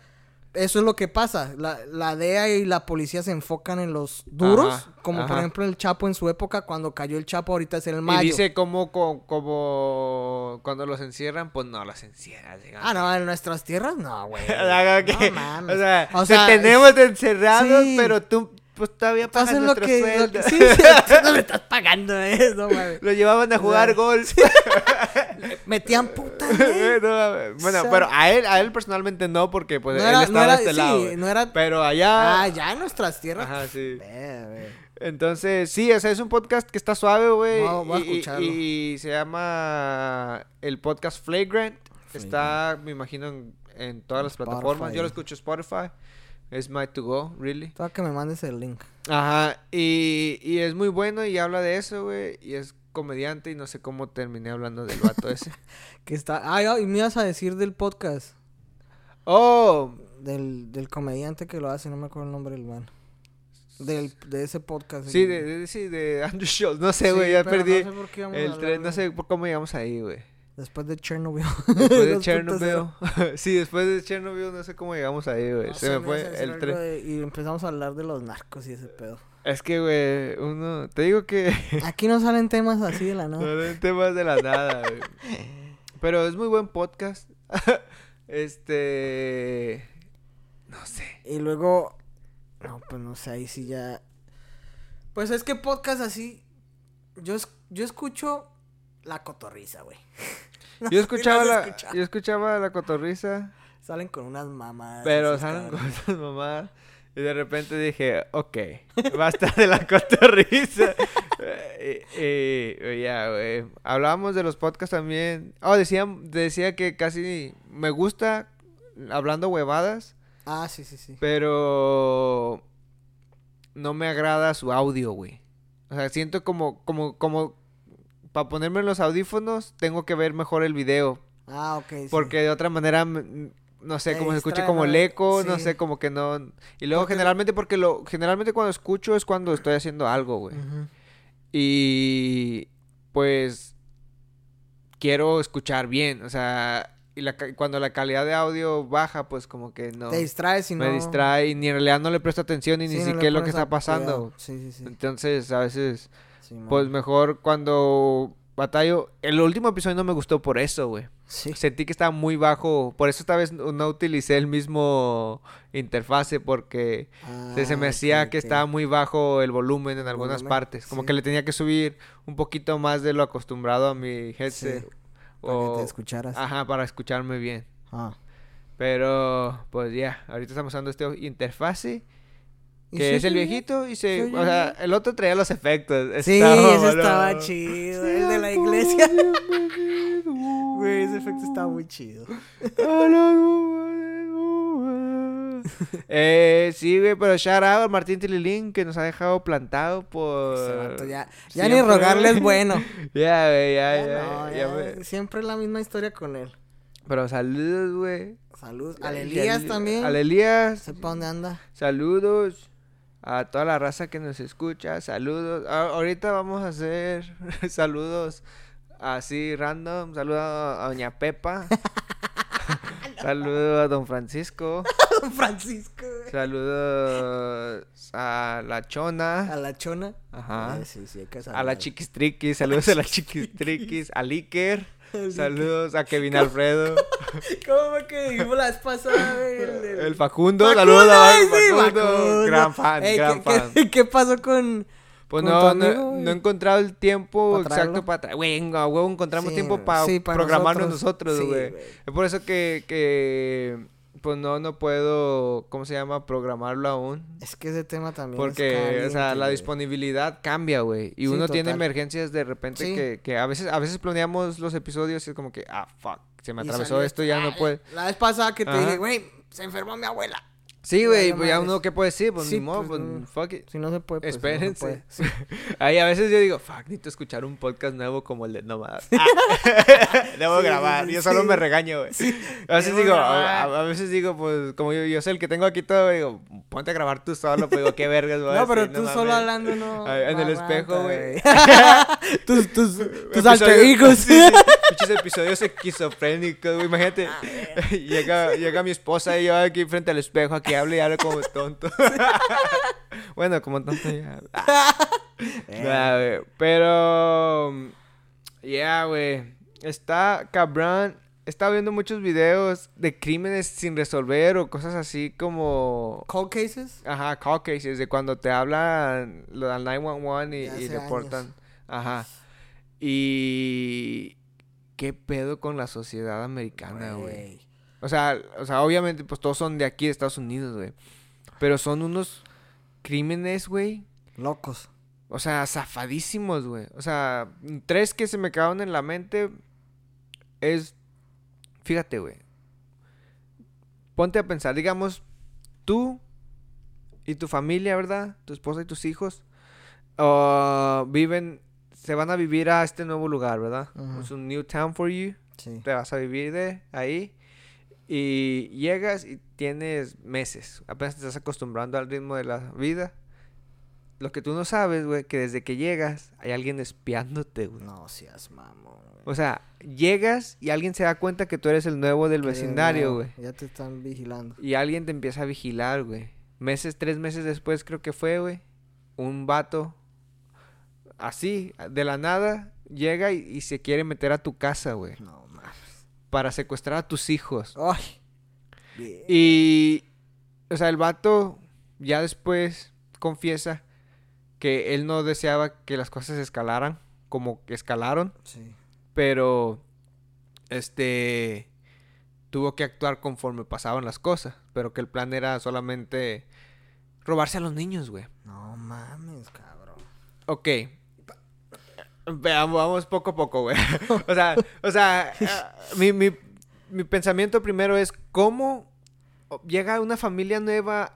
B: eso es lo que pasa. La, la DEA y la policía se enfocan en los duros,
A: Ajá,
B: como por ejemplo el Chapo en su época, cuando cayó el Chapo, ahorita es el
A: Y
B: Mayo.
A: dice como, co- como, cuando los encierran, pues no los encierran. digamos.
B: Ah, no, en nuestras tierras no, güey.
A: Que-
B: No mames.
A: o sea,
B: O
A: te
B: sea,
A: tenemos encerrados,
B: sí.
A: pero tú pues todavía pagas
B: Haces lo que, lo
A: sueldo.
B: que- Sí, sí, no me estás pagando eso, güey.
A: Lo llevaban a jugar golf.
B: Metían putas, güey.
A: No, mames. bueno,
B: O sea,
A: pero a él, a él personalmente no, porque pues
B: No
A: él estaba
B: no era,
A: de este
B: sí,
A: lado.
B: no era...
A: Pero allá.
B: Ah, ya en nuestras tierras.
A: Ajá, sí. Entonces, sí, o sea, es un podcast que está suave, güey.
B: A- voy a
A: y- y-
B: escucharlo.
A: Y, se llama el podcast Flagrant. Está, me imagino, en, en todas las
B: Spotify.
A: plataformas. Yo lo escucho en Spotify. Es my to go, really.
B: Toca que me mandes el link.
A: Ajá, y, y es muy bueno y habla de eso, güey. Y es comediante y no sé cómo terminé hablando del vato ese.
B: Que está... Ah, y me ibas a decir del podcast.
A: Oh,
B: Del, del comediante que lo hace, no me acuerdo el nombre del man. Del, de ese podcast.
A: sí, de, de- sí, de Andrew Schultz. No sé,
B: Sí,
A: güey, ya perdí
B: No sé por qué íbamos a
A: el tren. No sé por cómo llegamos ahí, güey.
B: Después de Chernobyl.
A: Después de
B: 2.0.
A: Chernobyl. sí, después de Chernobyl, no sé cómo llegamos ahí, güey.
B: No
A: Se me fue el tren.
B: de- y empezamos a hablar de los narcos y ese pedo.
A: Es que, güey, uno. Te digo que.
B: Aquí no salen temas así de la
A: no
B: nada.
A: eran temas de la nada, güey. Pero es muy buen podcast. este. No sé.
B: Y luego. No, pues no sé, ahí sí ya. Pues es que podcast así. Yo, es- yo escucho la cotorriza, güey. No
A: Yo escuchaba la,
B: escuchado.
A: yo escuchaba la cotorriza,
B: Salen con unas mamadas.
A: pero salen con esas mamadas. Y de repente dije, ok, basta de la cotorriza. y, y- y ya, güey. Hablábamos de los podcasts también. Oh, decía, decía que casi me gusta hablando huevadas,
B: Ah, sí, sí, sí.
A: pero no me agrada su audio, güey. O sea, siento como, como, como, para ponerme en los audífonos, tengo que ver mejor el video.
B: Ah, ok. sí.
A: Porque de otra manera, no sé,
B: Te
A: como se escucha
B: distrae,
A: como el
B: ¿no?
A: eco, no sé, como que no... Y luego
B: Porque-
A: generalmente, porque lo... Generalmente cuando escucho es cuando estoy haciendo algo, güey. Y... Pues... Quiero escuchar bien, o sea... Y la cuando la calidad de audio baja, pues como que no...
B: Te distraes y no.
A: Me distrae y ni en realidad no le presto atención y
B: Sí,
A: ni
B: no
A: es lo que está pasando.
B: Sí, sí, sí.
A: Entonces, a veces...
B: Sí.
A: Pues mejor cuando batallo... El último episodio no me gustó por eso, güey.
B: Sí.
A: Sentí que estaba muy bajo. Por eso esta vez no utilicé el mismo interfase porque se, se me
B: Ah,
A: hacía que estaba muy bajo el volumen en algunas
B: Volumen,
A: partes. Como
B: sí.
A: que le tenía que subir un poquito más de lo acostumbrado a mi headset.
B: Sí, Para que te escucharas.
A: Ajá, para escucharme bien.
B: Ah.
A: Pero, pues ya, ahorita estamos usando este interfase.
B: ¿Y
A: Que
B: sí
A: es el viejito y se...
B: ¿Se oye
A: O sea, el otro traía los efectos.
B: Sí,
A: estaba
B: ese estaba chido. El de la iglesia. Güey, ese efecto estaba muy chido.
A: eh, sí, güey, pero shout out a Martín Tililín que nos ha dejado plantado por.
B: Ya, ni rogarle es bueno.
A: Ya, güey, ya,
B: Ya
A: ya.
B: no,
A: ya
B: ya,
A: me-
B: Siempre la misma historia con él.
A: Pero saludos, güey.
B: Saludos. Al Elías también.
A: Al Elías.
B: Sepa dónde anda.
A: Saludos a toda la raza que nos escucha. Saludos. A- ahorita vamos a hacer saludos así random. Saludos a Doña Pepa. Saludos a Don Francisco.
B: Francisco. güey.
A: Saludos a la Chona.
B: A la chona.
A: Ajá.
B: Eh, sí, sí, hay que
A: A la. Chiquistriquis. Saludos a la Chiquistriquis. A Liker. Saludos a Kevin Alfredo.
B: ¿Cómo que dijimos la vez pasada, güey? El, el-
A: El Facundo.
B: Facundo,
A: Saludos a
B: sí,
A: Facundo.
B: Facundo.
A: Gran fan,
B: Ey,
A: gran
B: ¿qué,
A: fan.
B: qué- qué pasó con...?
A: Pues no, no, he encontrado el tiempo
B: ¿Pa'
A: exacto para traer. Güey, a huevo encontramos
B: Sí,
A: tiempo para
B: Sí,
A: programarnos
B: nosotros. Sí,
A: güey. es por eso que, que pues no, no puedo, ¿cómo se llama? Programarlo aún.
B: Es que ese tema también
A: Porque,
B: es
A: o sea, la
B: güey.
A: disponibilidad cambia, güey. Y
B: Sí,
A: uno tiene emergencias de repente
B: Sí.
A: que, que a veces, a veces planeamos los episodios y es como que, ah, fuck, se me atravesó esto, ya
B: ah,
A: no puede.
B: La vez pasada que te
A: Ajá.
B: dije, güey, se enfermó mi abuela.
A: Sí, güey,
B: ya
A: pues ya uno, ¿qué puede decir? Pues
B: Sí,
A: ni modo,
B: pues,
A: pues,
B: no.
A: fuck it.
B: Si no se puede, pues no
A: Espérense.
B: puede. Sí.
A: Ahí a veces yo digo, fuck, necesito escuchar un podcast nuevo como el de Nómadas. Debo
B: Sí,
A: grabar, yo solo me regaño, güey. a veces
B: debo
A: digo, a, a veces digo, pues, como yo, yo soy el que tengo aquí todo, digo, ponte a grabar tú solo, pues digo, qué vergas, güey.
B: No, pero tú solo hablando no.
A: En el espejo, güey.
B: tus tus, tus alter egos.
A: Muchos episodios esquizofrénicos, güey. Imagínate,
B: Ah,
A: llega, llega mi esposa y yo aquí frente al espejo, aquí hablo y hablo como tonto. bueno, como tonto ya. Nah, güey. Pero. Ya, güey. Está cabrón. Estaba viendo muchos videos de crímenes sin resolver o cosas así como.
B: Cold cases.
A: Ajá, call cases, de cuando te hablan lo al 911 y, y reportan.
B: años.
A: Ajá. Y. ¿Qué pedo con la sociedad americana, güey? O sea, o sea, obviamente, pues todos son de aquí, de Estados Unidos, güey. Pero son unos crímenes, güey.
B: Locos.
A: O sea, zafadísimos, güey. O sea, tres que se me quedaron en la mente es. Fíjate, güey. Ponte a pensar, digamos, tú y tu familia, ¿verdad? Tu esposa y tus hijos ah, viven, se van a vivir a este nuevo lugar, ¿verdad? Es un new town for you.
B: Sí.
A: Te vas a vivir de ahí. Y llegas y tienes meses. Apenas te estás acostumbrando al ritmo de la vida. Lo que tú no sabes, güey, que desde que llegas hay alguien espiándote, güey.
B: No seas mamón. güey.
A: O sea, llegas y alguien se da cuenta que tú eres el nuevo del
B: Que
A: vecindario, güey.
B: Ya te están vigilando.
A: Y alguien te empieza a vigilar, güey. Meses, tres meses después creo que fue, güey. Un vato así, de la nada, llega y, y se quiere meter a tu casa, güey.
B: No.
A: Para secuestrar a tus hijos.
B: Ay.
A: Y, o sea, el vato ya después confiesa que él no deseaba que las cosas escalaran como que escalaron,
B: Sí.
A: pero este tuvo que actuar conforme pasaban las cosas, pero que el plan era solamente robarse a los niños, güey.
B: No mames, cabrón.
A: Ok. Veamos, vamos poco a poco, güey. o sea, o sea, ah, mi, mi, mi pensamiento primero es cómo llega una familia nueva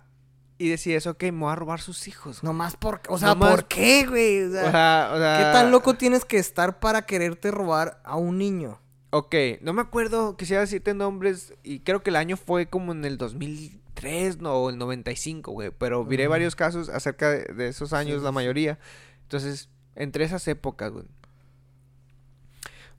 A: y decides, ok, me voy a robar sus hijos.
B: No más por... O sea,
A: Nomás-
B: ¿por qué, güey? O
A: O
B: sea,
A: sea, o sea,
B: ¿qué tan loco tienes que estar para quererte robar a un niño?
A: Ok, no me acuerdo, quisiera decirte nombres y creo que el año fue como en el 2003, no, o el 95, güey, pero miré varios casos acerca de, de esos años,
B: sí,
A: la mayoría. Entonces, entre esas épocas, güey.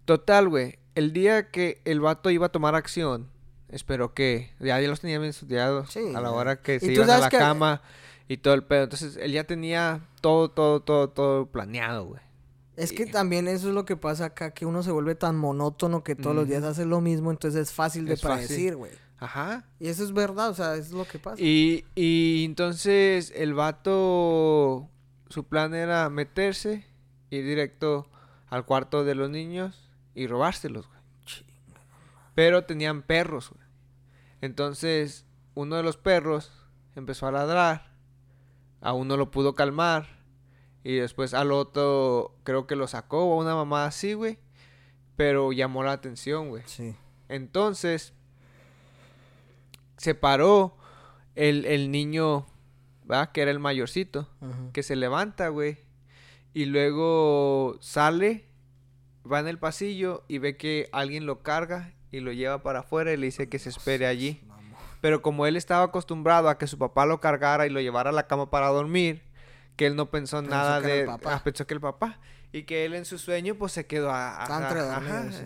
A: Total, güey, el día que el vato iba a tomar acción, espero que ya, ya los tenía bien estudiados
B: Sí,
A: a la hora que se iban a la
B: que-
A: cama y todo el pedo. Entonces, él ya tenía todo, todo, todo, todo planeado, güey.
B: Es que también eso es lo que pasa acá, que uno se vuelve tan monótono que todos los días hace lo mismo, entonces es fácil de
A: Es
B: predecir, güey.
A: Ajá.
B: Y eso es verdad, o sea, es lo que pasa.
A: Y, y entonces el vato, su plan era meterse, ir directo al cuarto de los niños y robárselos, güey. Pero tenían perros, güey. Entonces, uno de los perros empezó a ladrar, a uno lo pudo calmar, y después al otro creo que lo sacó, o una mamá así, güey. Pero llamó la atención, güey.
B: Sí.
A: Entonces, se paró el, el niño, ¿verdad? Que era el mayorcito, que se levanta, güey. Y luego sale, va en el pasillo y ve que alguien lo carga y lo lleva para afuera y le dice que se espere allí. Pero como él estaba acostumbrado a que su papá lo cargara y lo llevara a la cama para dormir, que él no pensó
B: Pensó
A: nada
B: que
A: de... ah, pensó que el papá. Y que él en su sueño pues se quedó a... Ajá.
B: sí.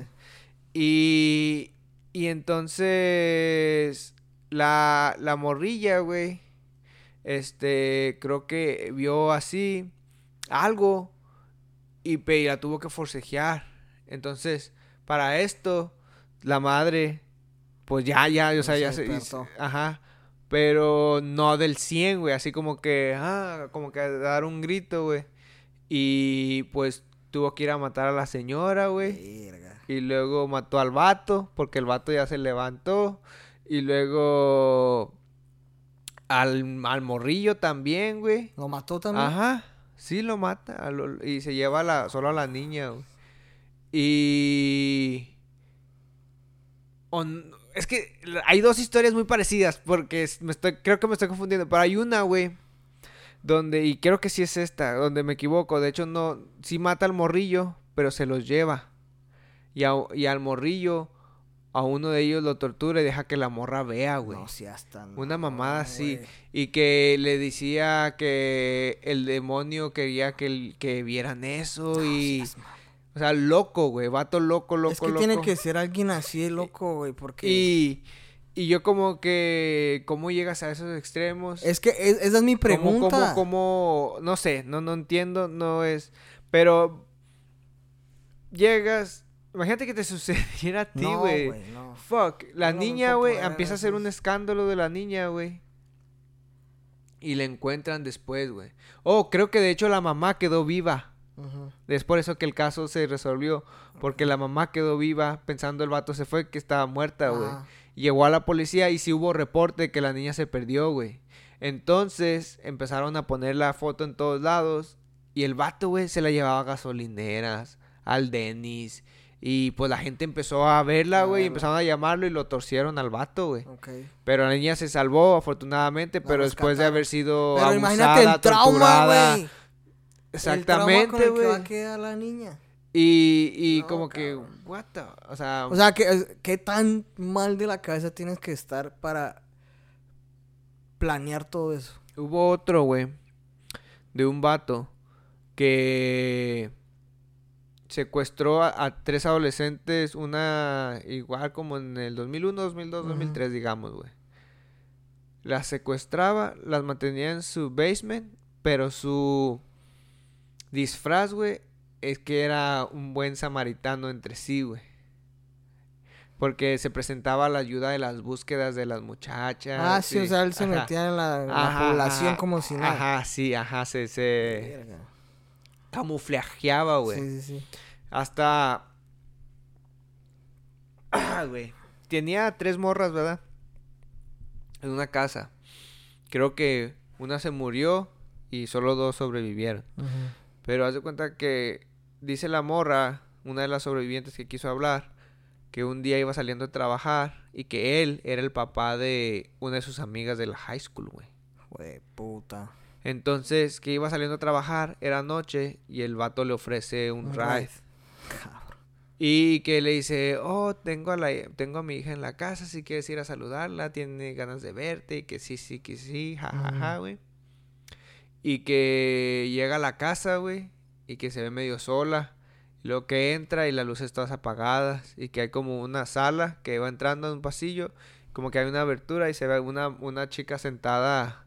A: Y, y entonces la, la morrilla, güey, este, creo que vio así algo y, y la tuvo que forcejear. Entonces, para esto, la madre, pues ya, ya, o sea,
B: Se
A: ya se... Ajá. Pero no del 100, güey, así como que, ah, como que dar un grito, güey. Y pues tuvo que ir a matar a la señora, güey. Y luego mató al vato, porque el vato ya se levantó. Y luego al, al morrillo también, güey.
B: ¿Lo mató también?
A: Ajá, sí lo mata. lo- y se lleva a la, solo a la niña, güey. Y... o n- es que hay dos historias muy parecidas, porque es- me estoy, creo que me estoy confundiendo. Pero hay una, güey, donde, y creo que sí es esta, donde me equivoco. De hecho, no, sí mata al morrillo, pero se los lleva. Y, a- y al morrillo, a uno de ellos lo tortura y deja que la morra vea, güey.
B: No,
A: Una mamada así. Y que le decía que el demonio quería que, el- que vieran eso y... O sea, loco, güey. Vato loco, loco,
B: Es que
A: loco.
B: tiene que ser alguien así de loco, güey, porque...
A: Y, y yo como que... ¿Cómo llegas a esos extremos?
B: Es que es- esa es mi
A: ¿Cómo,
B: pregunta.
A: cómo, cómo? No sé, no, no entiendo, no es... Pero... Llegas... Imagínate que te sucediera a ti,
B: No,
A: güey.
B: güey, no.
A: Fuck, la
B: No, no
A: niña, güey, empieza a hacer un escándalo de la niña, güey. Y la encuentran después, güey. Oh, creo que de hecho la mamá quedó viva. Es por eso que el caso se resolvió. Porque la mamá quedó viva pensando el vato se fue que estaba muerta, güey. Llegó a la policía y sí hubo reporte de que la niña se perdió, güey. Entonces empezaron a poner la foto en todos lados. Y el vato, güey, se la llevaba a gasolineras, al Denis. Y pues la gente empezó a verla, güey. Y empezaron a llamarlo y lo torcieron al vato, güey. Pero la niña se salvó, afortunadamente.
B: La
A: pero después de haber sido
B: Pero
A: abusada,
B: imagínate el trauma, güey.
A: Exactamente,
B: que va a
A: güey.
B: quedar la niña.
A: Y, y
B: No,
A: como que, what the... O sea,
B: O sea, ¿qué, ¿qué tan mal de la cabeza tienes que estar para planear todo eso?
A: hubo otro, güey, de un vato que secuestró a, a tres adolescentes, una igual como en el 2001, 2002,
B: Ujú.
A: 2003, digamos, güey. Las secuestraba, las mantenía en su basement, pero su disfraz, güey, es que era un buen samaritano entre sí, güey. Porque se presentaba a la ayuda de las búsquedas de las muchachas.
B: Ah, sí, o sea, él se
A: ajá.
B: metía en la, en la
A: Ajá,
B: población
A: ajá,
B: como si nada.
A: Ajá, sí, ajá, se, se. Camuflajeaba, güey.
B: Sí, sí, sí.
A: Hasta... Ah, güey. Tenía tres morras, ¿verdad? En una casa. Creo que una se murió y solo dos sobrevivieron. Pero haz de cuenta que dice la morra, una de las sobrevivientes que quiso hablar, que un día iba saliendo de trabajar y que él era el papá de una de sus amigas de la high school, güey.
B: Güey, puta.
A: Entonces, que iba saliendo a trabajar, era noche, y el vato le ofrece un,
B: Un
A: ride. Y que le dice, oh, tengo a, la, tengo a mi hija en la casa, si quieres ir a saludarla, tiene ganas de verte, y que sí, sí, que sí, jajaja,
B: Ujú.
A: güey. Y que llega a la casa, güey, y que se ve medio sola. Y luego que entra y las luces todas apagadas, y que hay como una sala que va entrando en un pasillo, como que hay una abertura y se ve una, una chica sentada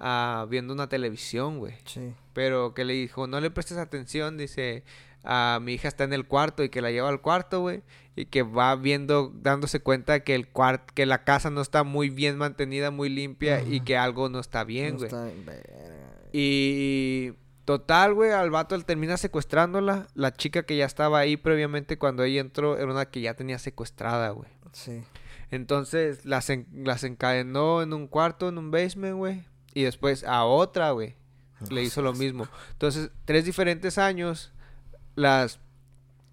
A: ah, viendo una televisión, güey.
B: Sí.
A: Pero que le dijo, no le prestes atención, dice, a mi hija está en el cuarto y que la lleva al cuarto, güey. Y que va viendo, dándose cuenta que el cuart que la casa no está muy bien mantenida, muy limpia y que algo no está bien,
B: No
A: güey.
B: está- verga.
A: Y total, güey, al vato él termina secuestrándola. La chica que ya estaba ahí previamente cuando ella entró era una que ya tenía secuestrada, güey.
B: Sí.
A: Entonces las, en- las encadenó en un cuarto, en un basement, güey. Y después a otra, güey. Le hizo lo mismo. Entonces, tres diferentes años las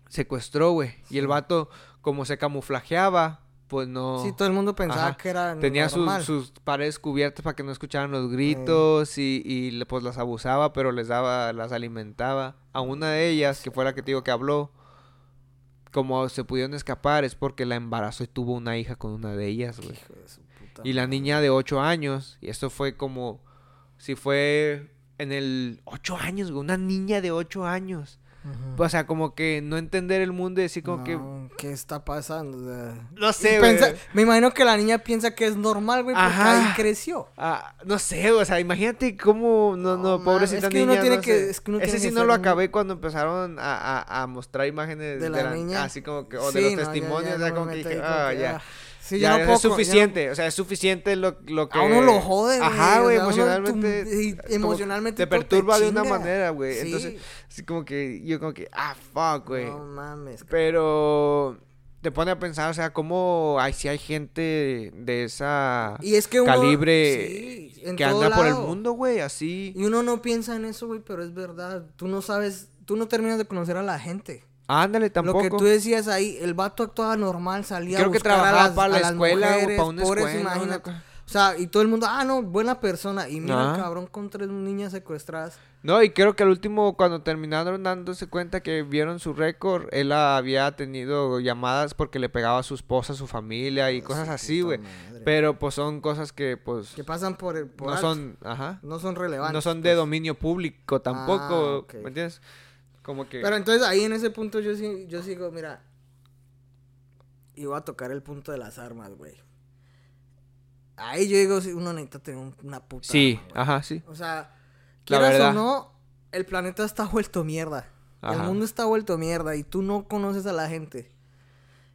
A: secuestró, güey. Y el vato, como se camuflajeaba, pues no...
B: Sí, todo el mundo pensaba
A: Ajá.
B: que era
A: Tenía sus, sus paredes cubiertas para que no escucharan los gritos y, y pues las abusaba, pero les daba, las alimentaba. A una de ellas, que fue la que te digo que habló, como se pudieron escapar es porque la embarazó y tuvo una hija con una de ellas, güey.
B: Hijo de su
A: Y la niña de 8 años, y esto fue como, si fue en el 8 años, güey, una niña de 8 años.
B: Ujú.
A: O sea, como que no entender el mundo y decir como que,
B: No, ¿Qué está pasando? O sea,
A: no sé, güey.
B: pensa- me imagino que la niña piensa que es normal, güey, porque
A: Ajá.
B: ahí creció.
A: Ah, no sé, o sea, imagínate cómo, no, no,
B: No,
A: pobrecita
B: es que
A: niña,
B: uno tiene
A: no
B: que-
A: sé.
B: es que uno
A: Ese
B: tiene
A: sí
B: que
A: no lo
B: un-
A: acabé cuando empezaron a, a, a mostrar imágenes
B: De la niña.
A: así como que, o
B: Sí,
A: de los
B: ya-
A: testimonios,
B: ya
A: ya,
B: no
A: como
B: me
A: que dije,
B: como
A: ah,
B: que,
A: ya.
B: Sí,
A: ya,
B: yo no puedo
A: es
B: no-
A: suficiente, o sea, es suficiente lo, lo que...
B: A uno lo jode, güey.
A: Ajá, güey, emocionalmente...
B: tú- emocionalmente
A: Te perturba de una manera, güey.
B: Sí.
A: Entonces, así como que, yo como que, ah, fuck, güey.
B: No mames.
A: Pero te pone a pensar, o sea, cómo hay, si hay gente de esa
B: Y es que uno...
A: calibre
B: sí,
A: que anda por el mundo, güey, así.
B: Y uno no piensa en eso, güey, pero es verdad. Tú no sabes, tú no terminas de conocer a la gente.
A: Ándale, tampoco.
B: Lo que tú decías ahí, el vato actuaba normal, salía
A: Creo
B: a
A: que
B: buscar a
A: trabajaba
B: las,
A: para la
B: las
A: escuela o
B: mujeres,
A: para una
B: pobres,
A: escuela,
B: imagínate.
A: una
B: O sea, y todo el mundo, ah, no, buena persona. Y mira,
A: Ajá.
B: cabrón, con tres niñas secuestradas.
A: No, y creo que al último, cuando terminaron dándose cuenta que vieron su récord, él había tenido llamadas porque le pegaba a su esposa, a su familia y cosas así, güey. Pero pues son cosas que pues
B: Que pasan por el. Por
A: no
B: alto.
A: son, ajá,
B: No son relevantes.
A: no son de
B: pues.
A: dominio público tampoco,
B: Ah.
A: ¿me entiendes? Como que
B: Pero entonces ahí en ese punto yo, sí- yo sigo, mira. Voy a tocar el punto de las armas, güey. Ahí yo digo, sí, uno necesita tener un- una puta.
A: sí,
B: arma,
A: ajá, sí.
B: O sea, quieras o no, el planeta está vuelto mierda. El mundo está vuelto mierda y tú no conoces a la gente.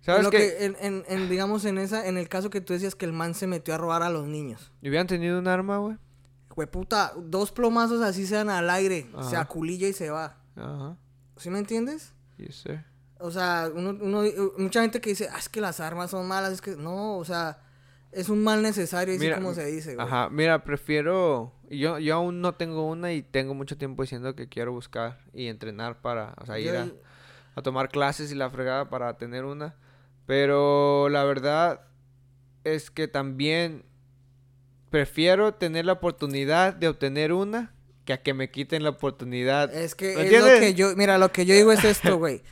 A: ¿Sabes
B: Lo
A: qué?
B: que, en, en- en, digamos, en esa, en el caso que tú decías que el man se metió a robar a los niños.
A: ¿Y hubieran tenido un arma, güey?
B: Güey, puta, dos plomazos así sean al aire, se aculilla y se va.
A: Ajá.
B: ¿Sí me entiendes?
A: Yes, sir.
B: O sea, uno, uno- mucha gente que dice, ah, es que las armas son malas, es que no, o sea, es un mal necesario, así como se dice, güey.
A: Ajá, mira, prefiero. Yo, yo aún no tengo una y tengo mucho tiempo diciendo que quiero buscar y entrenar para, o sea, ir a tomar clases y la fregada para tener una. Pero la verdad es que también prefiero tener la oportunidad de obtener una que a que me quiten la oportunidad.
B: Es que
A: ¿Me
B: es lo que yo, mira, lo que yo digo es esto, güey.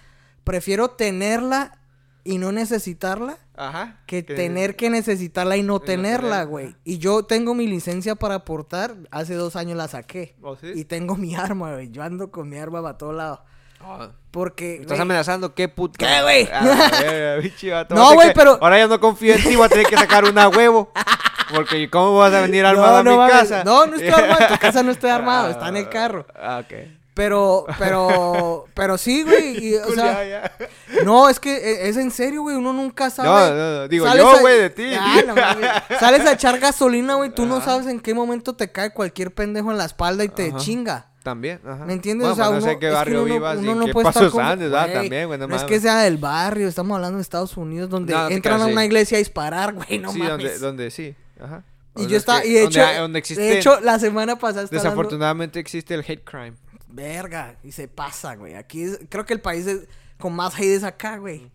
B: Prefiero tenerla y no necesitarla
A: Ajá.
B: que tener que necesitarla y no tenerla, güey. Y yo tengo mi licencia para aportar, hace dos años la saqué.
A: ¿Oh, sí?
B: Y tengo mi arma, güey. Yo ando con mi arma para todos lados.
A: Ah,
B: Porque.
A: ¿me ¿Estás amenazando? ¿Qué puto?
B: ¿Qué, güey?
A: Ah.
B: No, güey, pero-
A: Ahora ya no confío en ti, voy a tener que sacar una huevo. Porque ¿cómo vas a venir armado a mi casa?
B: No, no estoy armado. En tu casa no estoy armado. Está en el carro.
A: Ah, ok.
B: Pero, pero, pero sí, güey. y, o sea,
A: ya, ya.
B: no, es que e- es en serio, güey. Uno nunca sabe.
A: No, no, no, digo
B: Sales
A: yo, güey, de ti.
B: Ah, no mames. Sales a echar gasolina, güey. Tú no sabes en qué momento te cae cualquier pendejo en la espalda y te
A: Ajá.
B: chinga.
A: También, ajá.
B: ¿Me entiendes?
A: Bueno,
B: o sea,
A: pues no
B: uno,
A: sé qué
B: es que
A: barrio
B: uno-
A: vivas
B: uno
A: y
B: no
A: qué
B: puede
A: pasos
B: con-
A: andes,
B: güey,
A: También, güey, no
B: no es que sea del barrio, estamos hablando de Estados Unidos, donde
A: No, no
B: entran a una iglesia a disparar, güey, no
A: sí,
B: mames.
A: donde, donde sí, ajá.
B: Y
A: Donde
B: yo
A: es
B: estaba, y de
A: donde
B: hecho,
A: hay- donde existe,
B: de hecho, la semana pasada estaba hablando-
A: desafortunadamente existe el hate crime.
B: Verga, y se pasa, güey. Aquí es- creo que el país es con más hate es acá, güey.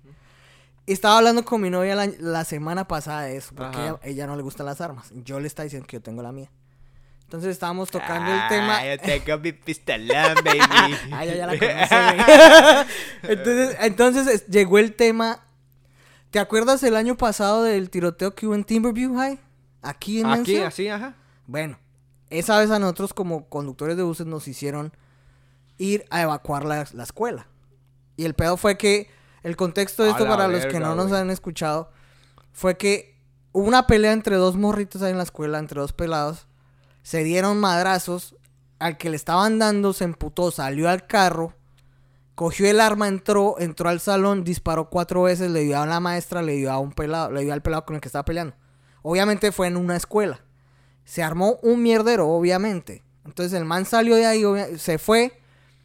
B: Y Estaba hablando con mi novia la, la semana pasada de eso, porque ella, ella no le gustan las armas. Yo le estaba diciendo que yo tengo la mía. Entonces estábamos tocando el tema.
A: Ah, yo tengo mi pistolón, baby.
B: Ay, ya, ya la conoce, güey. entonces, entonces es- llegó el tema. ¿Te acuerdas el año pasado del tiroteo que hubo en Timberview High? Aquí en
A: Aquí, así, ajá.
B: Bueno, esa vez a nosotros como conductores de buses nos hicieron ir a evacuar la, la escuela. Y el pedo fue que, el contexto de esto para los que no nos han escuchado, fue que hubo una pelea entre dos morritos ahí en la escuela, entre dos pelados. Se dieron madrazos. Al que le estaban dando se emputó, salió al carro, cogió el arma, entró, entró al salón, disparó cuatro veces, le dio a la maestra, le dio a un pelado, le dio al pelado con el que estaba peleando. Obviamente fue en una escuela. Se armó un mierdero, obviamente. Entonces el man salió de ahí, se fue.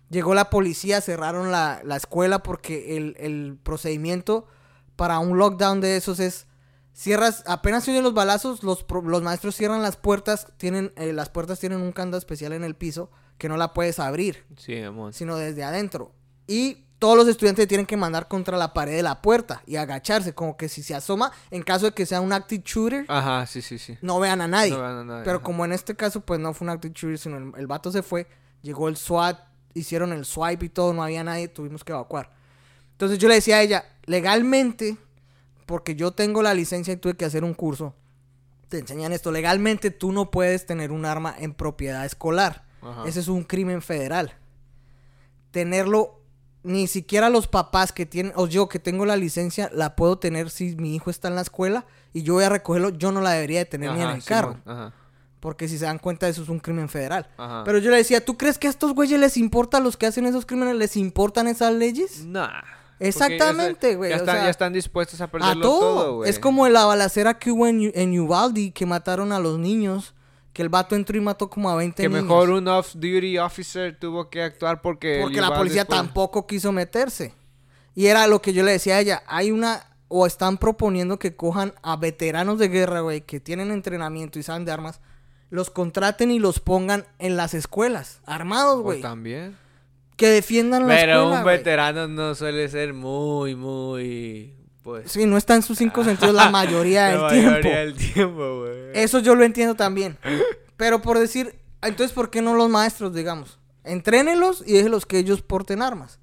B: Llegó la policía, cerraron la, la escuela porque el, el procedimiento para un lockdown de esos es... Cierras, apenas se oyen los balazos, los, los maestros cierran las puertas, tienen, eh, las puertas tienen un candado especial en el piso que no la puedes abrir,
A: Sí, amor.
B: sino desde adentro. Y todos los estudiantes tienen que mandar contra la pared de la puerta y agacharse, como que si se asoma, en caso de que sea un active shooter,
A: Ajá, sí, sí, sí.
B: no vean a nadie.
A: No vean a nadie,
B: Pero
A: ajá.
B: como en este caso, pues no fue un active shooter, sino el, el vato se fue, llegó el SWAT, hicieron el swipe y todo, no había nadie, tuvimos que evacuar. Entonces yo le decía a ella, legalmente, porque yo tengo la licencia y tuve que hacer un curso, te enseñan esto, legalmente tú no puedes tener un arma en propiedad escolar.
A: Ajá.
B: Ese es un crimen federal. Tenerlo, ni siquiera los papás que tienen, o yo que tengo la licencia, la puedo tener si mi hijo está en la escuela y yo voy a recogerlo, yo no la debería de tener ni en el carro.
A: Ajá.
B: Porque si se dan cuenta, eso es un crimen federal.
A: Ajá.
B: Pero yo le decía, ¿tú crees que a estos güeyes les importa a los que hacen esos crímenes? ¿Les importan esas leyes?
A: Nah.
B: Exactamente,
A: ya-
B: güey,
A: Ya,
B: o
A: están,
B: sea,
A: ya están dispuestos a
B: A
A: perderlo
B: todo.
A: todo, güey.
B: es como la balacera que hubo en, en Uvalde, que mataron a los niños. Que el vato entró y mató como a 20
A: Que
B: niños.
A: mejor un off-duty officer tuvo que actuar porque...
B: Porque la policía
A: después-
B: tampoco quiso meterse. Y era lo que yo le decía a ella. Hay una, o están proponiendo que cojan a veteranos de guerra, güey, que tienen entrenamiento y saben de armas, los contraten y los pongan en las escuelas, armados, güey.
A: también.
B: Que defiendan la
A: Pero
B: escuela,
A: un veterano no suele ser muy, muy. Pues.
B: Sí, no está en sus cinco sentidos la mayoría del
A: la
B: tiempo.
A: mayoría del tiempo.
B: Eso yo lo entiendo también. Pero por decir, entonces, ¿por qué no los maestros, digamos? Entrénenlos y déjenlos que ellos porten armas.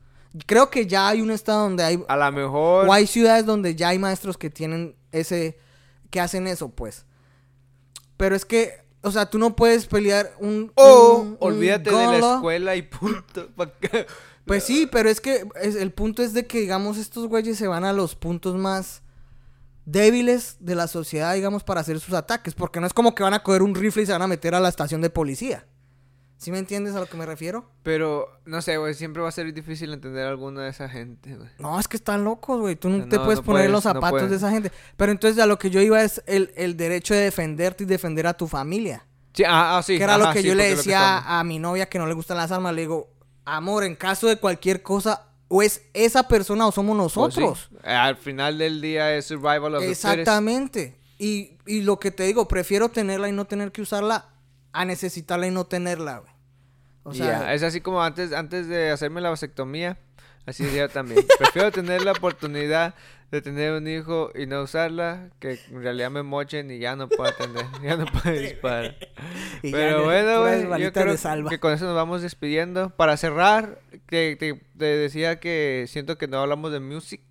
B: Creo que ya hay un estado donde hay...
A: A lo mejor.
B: O hay ciudades donde ya hay maestros que tienen ese... que hacen eso, pues. Pero es que, o sea, tú no puedes pelear un...
A: O
B: un
A: olvídate de la escuela y punto.
B: Pues sí, pero es que es- el punto es de que, digamos, estos güeyes se van a los puntos más débiles de la sociedad, digamos, para hacer sus ataques. Porque no es como que van a coger un rifle y se van a meter a la estación de policía. ¿Sí me entiendes a lo que me refiero?
A: Pero, no sé, güey. Siempre va a ser difícil entender a alguna de esa gente, güey.
B: No, es que están locos, güey. Tú no,
A: No,
B: te puedes
A: no
B: poner los
A: no
B: zapatos de esa gente. Pero entonces a lo que yo iba es el, el derecho de defenderte y defender a tu familia.
A: Sí, ah, ah, sí.
B: que era lo que
A: sí,
B: yo le decía a mi novia que no le gustan las armas. Le digo, amor, en caso de cualquier cosa, o es esa persona o somos
A: Pues sí.
B: nosotros.
A: Al final del día es survival of the fittest.
B: Exactamente. Y, y lo que te digo, prefiero tenerla y no tener que usarla a necesitarla y no tenerla, güey. O sea,
A: es así como antes, antes de hacerme la vasectomía, así yo también. Prefiero tener la oportunidad de tener un hijo y no usarla, que en realidad me mochen y ya no puedo atender, ya no puedo disparar.
B: y
A: Pero bueno, güey, yo creo que con eso nos vamos despidiendo. Para cerrar, te, te- te decía que siento que no hablamos de music.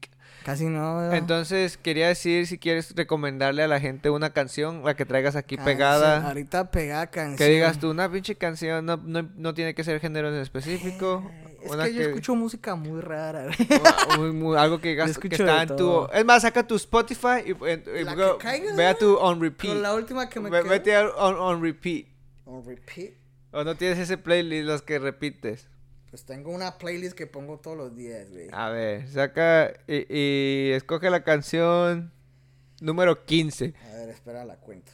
B: Casi no. ¿verdad?
A: Entonces quería decir si quieres recomendarle a la gente una canción, la que traigas aquí
B: Canción,
A: pegada.
B: Ahorita pegada canción.
A: Que digas tú, una pinche canción, no, no, no tiene que ser género en específico.
B: Es
A: una
B: que yo escucho música muy rara,
A: muy- muy- algo que, digas que está en tu... Es más, saca tu Spotify y, y-
B: La
A: go-
B: que caiga,
A: ve a tu on repeat.
B: Con la última que me
A: Ve-. Vete a on, on repeat.
B: On repeat.
A: O no tienes ese playlist los que repites.
B: Pues tengo una playlist que pongo todos los días, güey.
A: A ver, saca y, y escoge la canción número 15.
B: A ver, espera la cuenta.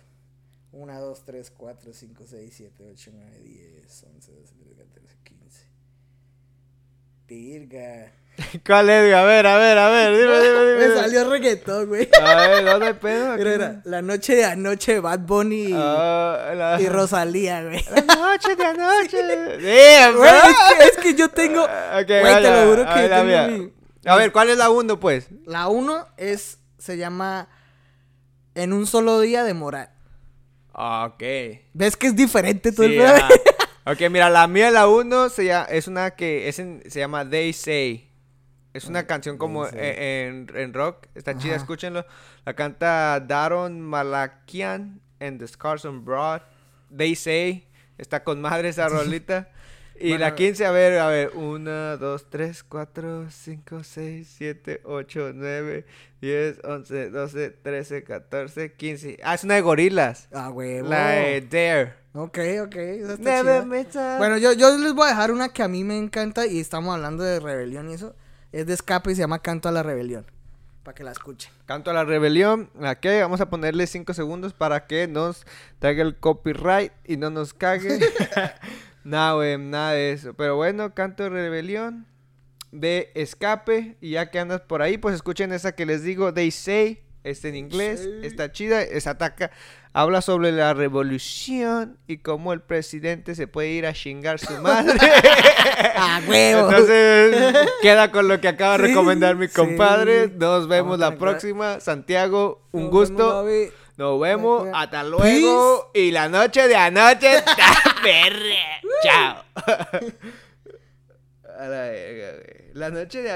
B: 1, 2, 3, 4, 5, 6, 7, 8, 9, 10, 11, 12, 13, 14, 15. Virga.
A: ¿Cuál es? A ver, a ver, a ver, dime, dime, dime.
B: Me salió reggaetón, güey.
A: A ver, ¿dónde hay pedo?
B: Mira, era la noche de anoche, Bad Bunny y,
A: Ah, la-
B: y Rosalía, güey.
A: La noche de anoche. Damn,
B: Güey, es, que, es que yo tengo.
A: Ah, ok,
B: Güey, te
A: vaya,
B: lo juro
A: a
B: que
A: ver,
B: yo tengo
A: mía.
B: mi-
A: A ver, ¿cuál es la 1, pues?
B: La 1 es. Se llama. En un solo día de moral.
A: Ok.
B: ¿Ves que es diferente todo
A: Sí,
B: el.
A: Ok, mira, la mía, la 1, se llama, es una que es en- se llama They Say. Es una canción como e- en, en rock. Está chida, escúchenlo. La canta Daron Malakian en The Scars on Broad. They Say. Está con madre esa rolita. Y la
B: Bueno,
A: 15, a ver, a ver. 1, 2, 3, 4, 5, 6, 7, 8, 9, 10, 11, 12, 13, 14, 15. Ah, es una de gorilas.
B: Ah, güey.
A: La de Dare.
B: Ok, ok. esa está chida. Bueno, yo, yo les voy a dejar una que a mí me encanta y estamos hablando de rebelión y eso. Es de escape y se llama Canto a la Rebelión. Para que la escuchen.
A: Canto a la rebelión. Aquí vamos a ponerle 5 segundos para que nos traiga el copyright y no nos cague. nada, güey, nada de eso. Pero bueno, canto de rebelión de escape. Y ya que andas por ahí, pues escuchen esa que les digo, They Say. Está en inglés,
B: Say.
A: está chida, es ataca, habla sobre la revolución y cómo el presidente se puede ir a chingar su madre.
B: ¡Ah, huevo!
A: Entonces, queda con lo que acaba de
B: Sí,
A: recomendar mi
B: sí.
A: compadre. Nos vemos
B: Vamos a
A: la próxima. Santiago, un
B: Nos
A: gusto.
B: vemos.
A: Nos vemos. Hasta luego. Y la noche de anoche está perra. Chao. La noche de